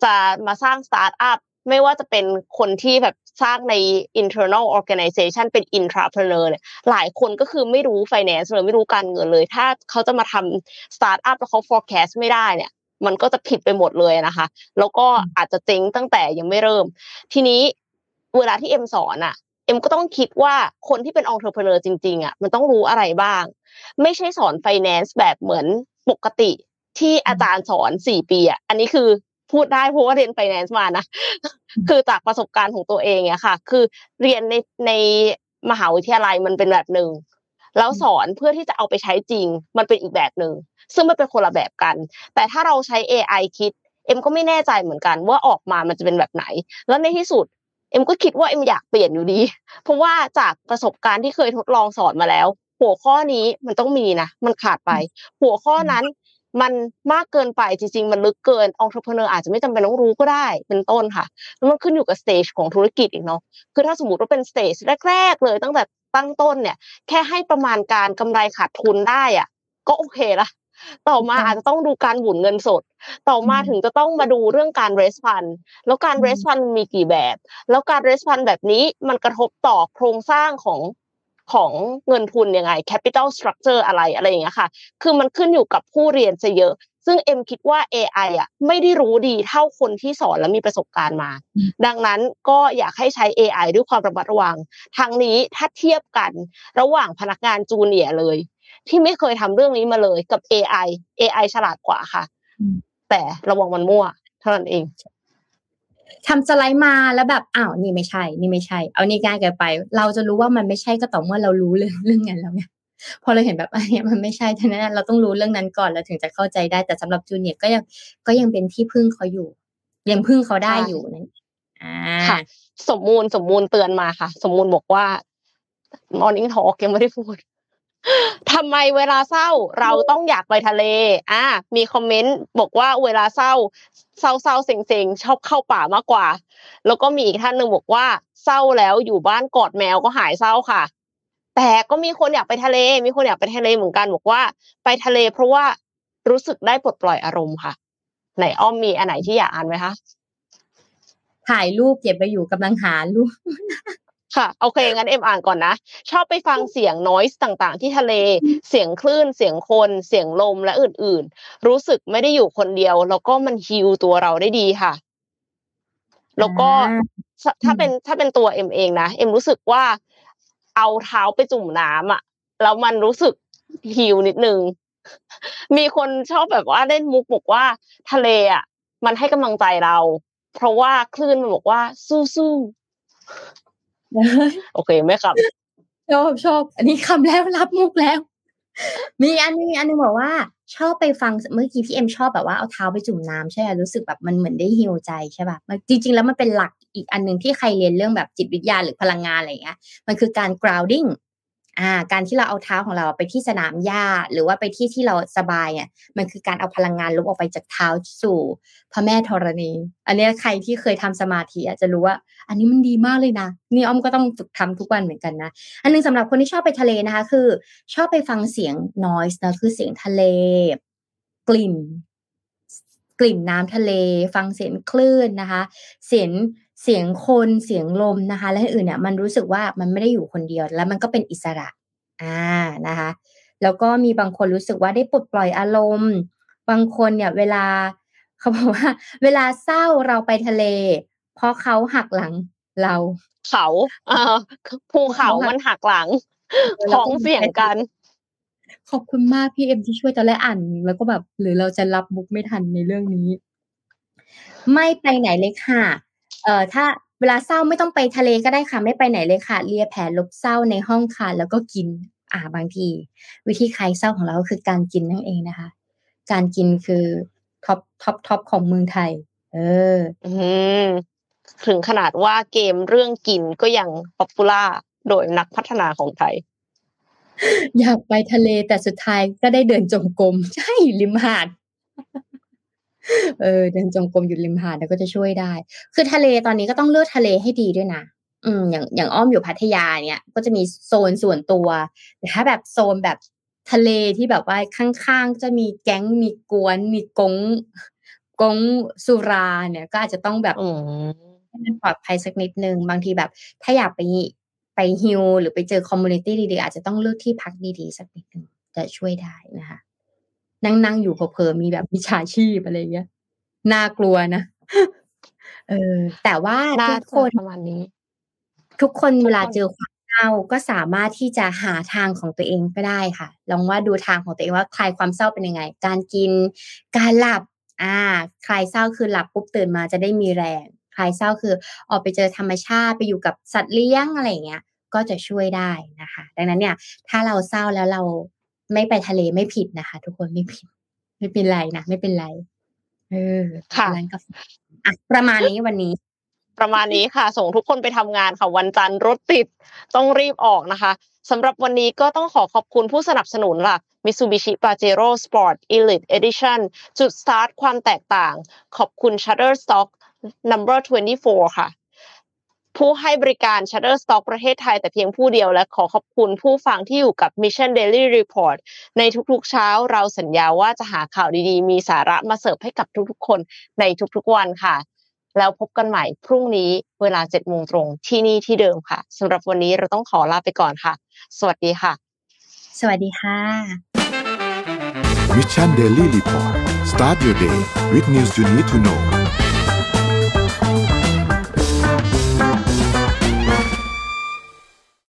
จะมาสร้างสตาร์ทอัพไม่ว่าจะเป็นคนที่แบบ สร้างใน internal organization เป็น intrapreneur เนี่ยหลายคนก็คือไม่รู้ finance เลยไม่รู้การเงินเลย ถ้าเขาจะมาทำสตาร์ทอัพแล้วเขา forecast ไม่ได้เนี่ย มันก็จะผิดไปหมดเลยนะคะ แล้วก็อาจจะเจ๊งตั้งแต่ยังไม่เริ่ม ทีนี้เวลาที่เอ็มสอนอะเอ็มก็ต้องคิดว่าคนที่เป็น entrepreneur จริงๆอะมันต้องรู้อะไรบ้าง ไม่ใช่สอน finance แบบเหมือนปกติที่อาจารย์สอนสี่ปีอะอันนี้คือ พูดได้เพราะว่าเรียน finance มานะคือจากประสบการณ์ของตัวเองอะค่ะ คือเรียนในในมหาวิทยาลัยมันเป็นแบบหนึ่งแล้วสอนเพื่อที่จะเอาไปใช้จริง มันเป็นอีกแบบหนึ่งซึ่งมันเป็นคนละแบบกัน แต่ถ้าเราใช้ AI คิด เอ็มก็ไม่แน่ใจเหมือนกัน ว่าออกมามันจะเป็นแบบไหน แล้วในที่สุด เอ็มก็คิดว่าเอ็มอยากเปลี่ยนอยู่ดี เพราะว่าจากประสบการณ์ที่เคยทดลองสอนมาแล้ว หัวข้อนี้มันต้องมีนะมันขาดไป หัวข้อนั้น มันมากเกินไปจริง ๆ มันลึกเกินองค์ประกอบอาจจะไม่จำเป็นต้องรู้ก็ได้เป็นต้นค่ะแล้วมันขึ้นอยู่กับ stage ของธุรกิจอีกเนาะคือถ้าสมมติว่าเป็น stage แรก ๆ เลยตั้งแต่ตั้งต้นเนี่ย แค่ให้ประมาณการกำไรขาดทุนได้อะ ก็โอเคละต่อมาค่ะอาจจะต้องดูการหมุนเงินสด ต่อมาอืมถึงจะต้องมาดูเรื่องการ raise fund แล้วการอืม raise fund มันมีกี่แบบ แล้วการ raise fund แบบนี้มันกระทบต่อโครงสร้างของ ของเงินทุนยังไง capital structure อะไรอะไรอย่างเงี้ยค่ะ คือมันขึ้นอยู่กับผู้เรียนซะเยอะ ซึ่งเอ็มคิดว่า AI อะไม่ได้รู้ดีเท่าคนที่สอนและมีประสบการณ์มาอืมดังนั้นก็อยากให้ใช้ AI ด้วยความระมัดระวัง ทางนี้ถ้าเทียบกันระหว่างพนักงานจูเนียร์เลย ที่ไม่เคยทำเรื่องนี้มาเลยกับ AI AI ฉลาดกว่าค่ะอืมแต่ระวังมันมั่วเท่านั้นเอง ทำสไลด์มาแล้วแบบอ้าวนี่ไม่ใช่ นี่ไม่ใช่ เอานี่ง่ายเกินไป เราจะรู้ว่ามันไม่ใช่ก็ต่อเมื่อเรารู้เรื่องเรื่องนั้นแล้วไงพอเราเห็นแบบอันเนี้ยมันไม่ใช่ทั้งนั้นนะเราต้องรู้เรื่องนั้นก่อนแล้วถึงจะเข้าใจได้แต่สำหรับจูเนียร์ก็ยังก็ยังเป็นที่พึ่งเขาอยู่ ยังพึ่งเขาได้ใช่อยู่นั่นอ่าค่ะสมมูลสมมูลเตือนมาค่ะ สมมูลบอกว่า Morning Talk ยังไม่ได้พูด ทำไมเวลาเศร้าเราต้องอยากไปทะเล อ่า มีคอมเมนต์บอกว่าเวลาเศร้า เศร้าเศร้าเซ็งเซ็งชอบเข้าป่ามากกว่า แล้วก็มีอีกท่านหนึ่งบอกว่าเศร้าแล้วอยู่บ้านกอดแมวก็หายเศร้าค่ะ แต่ก็มีคนอยากไปทะเล มีคนอยากไปทะเลเหมือนกันบอกว่า ไปทะเล เพราะว่ารู้สึกได้ปลดปล่อยอารมณ์ค่ะ ไหนอ้อมมีอันไหนที่อยากอ่านไหมคะถ่ายรูปเก็บไปอยู่กำลังหารูป ค่ะโอเคงั้นเอ็มอ่านก่อนนะ ชอบไปฟังเสียงนอยส์ต่างๆ ที่ทะเล เสียงคลื่น เสียงคน เสียงลมและอื่นๆ รู้สึกไม่ได้อยู่คนเดียว แล้วก็มันฮิวตัวเราได้ดีค่ะ แล้วก็อ่าถ้าเป็นถ้าเป็นตัวเอ็มเองนะเอ็มรู้สึกว่า เอาเท้าไปจุ่มน้ำอะแล้วมันรู้สึกฮิวนิดนึงมีคนชอบแบบว่าเล่นมุกบอกว่า ทะเลอะ มันให้กำลังใจเรา เพราะว่าคลื่นมันบอกว่าสู้ๆ โอเคไม่ครับชอบชอบอันนี้คำแล้วรับมุกแล้ว มีอันนี้อันนึงบอกว่า ชอบไปฟังเมื่อกี้พี่เอ็มชอบแบบว่าเอาเท้าไปจุ่มน้ำใช่ไหมรู้สึกแบบมันเหมือนได้ฮิวใจใช่ป่ะมันจริง ๆ แล้วมันเป็นหลักอีกอันหนึ่งที่ใครเรียนเรื่องแบบจิตวิทยาหรือพลังงานอะไรเงี้ย มันคือการ grounding อ่าการที่เราเอาเท้าของเราไปที่สนามหญ้า หรือว่าไปที่ที่เราสบายอะมันคือการเอาพลังงานลบออกไปจากเท้าสู่พระแม่ธรณี อันนี้ใครที่เคยทำสมาธิอะจะรู้ว่า อันนี้มันดีมากเลยนะ นี่อ้อมก็ต้องฝึกทำทุกวันเหมือนกันนะ อันหนึงสำหรับคนที่ชอบไปทะเลนะคะ คือ ชอบไปฟังเสียง noise นะคือเสียงทะเล กลิ่น กลิ่นน้ำทะเล ฟังเสียงคลื่นนะคะ เสียง เสียงคนเสียงลมนะคะ และอื่นเนี่ยมันรู้สึกว่ามันไม่ได้อยู่คนเดียว แล้วมันก็เป็นอิสระอ่านะคะ แล้วก็มีบางคนรู้สึกว่าได้ปลดปล่อยอารมณ์ บางคนเนี่ยเวลาเขาบอกว่า เวลาเศร้าเราไปทะเล เพราะเขาหักหลังเรา เขาเอ่อภูเขามันหักหลังท้องเสียงกัน ขอบคุณมากพี่เอ็มที่ช่วยตอนแรกอ่านแล้วก็แบบ หรือเราจะรับมุกไม่ทันในเรื่องนี้ ไม่ไปไหนเลยค่ะ เอ่อถ้าเวลาเศร้าไม่ต้องไปทะเลก็ได้ค่ะไม่ไปไหนเลยค่ะเลียแผลหลบเศร้าในห้องค่ะแล้วก็กินอ่าบางที วิธีคลายเศร้าของเราก็คือการกินนั่นเองนะคะ การกินคือ top top top ของเมืองไทย เอออืมถึงขนาดว่าเกมเรื่องกินก็ยัง popular โดยนักพัฒนาของไทย อยากไปทะเลแต่สุดท้ายก็ได้เดินจงกรมใช่ริมหาด เออเดินจงกรมอยู่ริมหาดแล้วก็จะช่วยได้ คือทะเลตอนนี้ก็ต้องเลือกทะเลให้ดีด้วยนะอืมอย่างอย่างอ้อมอยู่พัทยาเนี่ยก็จะมีโซนส่วนตัวแต่ถ้าแบบโซนแบบทะเลที่แบบว่าข้างๆ จะมีแก๊งมีก๊วนมีก๊งก๊งสุราเนี่ย ก็อาจจะต้องแบบอืมให้มันปลอดภัยสักนิดนึงบางทีแบบ ถ้าอยากไปไป heal หรือไปเจอ community ดีๆ อาจจะต้องเลือกที่พักดีๆ สักนิดนึงจะช่วยได้นะคะ นั่งนั่งอยู่เผลอๆมีแบบมิจฉาชีพอะไรเงี้ยน่ากลัวนะเออ แต่ว่าน่าทุกจะคนประมาณนี้ทุกคนทุกคนเวลาเจอความเศร้าก็สามารถที่จะหาทางของตัวเองก็ได้ค่ะ ลองว่าดูทางของตัวเองว่าคลายความเศร้าเป็นยังไง การกิน การหลับ อ่า คลายเศร้าคือหลับปุ๊บตื่นมาจะได้มีแรง คลายเศร้าคือ ออกไปเจอธรรมชาติไปอยู่กับสัตว์เลี้ยงอะไรอย่างเงี้ย ก็จะช่วยได้นะคะ ดังนั้นเนี่ย ถ้าเราเศร้าแล้วเรา ไม่ไปทะเลไม่ผิดนะคะ ทุกคนไม่ผิด ไม่เป็นไรนะไม่เป็นไร เออค่ะร้านกาแฟอะประมาณนี้วันนี้ ประมาณนี้ค่ะ ส่งทุกคนไปทำงานค่ะ วันจันทร์รถติดต้องรีบออกนะคะสำหรับวันนี้ก็ต้องขอขอบคุณผู้สนับสนุนหลัก Mitsubishi Pajero Sport Elite Edition จุดสตาร์ทความแตกต่าง ขอบคุณ Shutterstock Number 24 ค่ะ ผู้ให้บริการ Shutterstock ประเทศไทยแต่เพียงผู้เดียวและขอขอบคุณผู้ฟังที่อยู่กับ Mission Daily Report ในทุกๆเช้าเราสัญญาว่าจะหาข่าวดีๆ มีสาระมาเสิร์ฟให้กับทุกๆ คนในทุกๆวันค่ะ แล้วพบกันใหม่พรุ่งนี้เวลา7โมงตรงที่นี่ที่เดิมค่ะสำหรับวันนี้เราต้องขอลาไปก่อนค่ะ สวัสดีค่ะ สวัสดีค่ะ Mission Daily Report start your day with news you need to know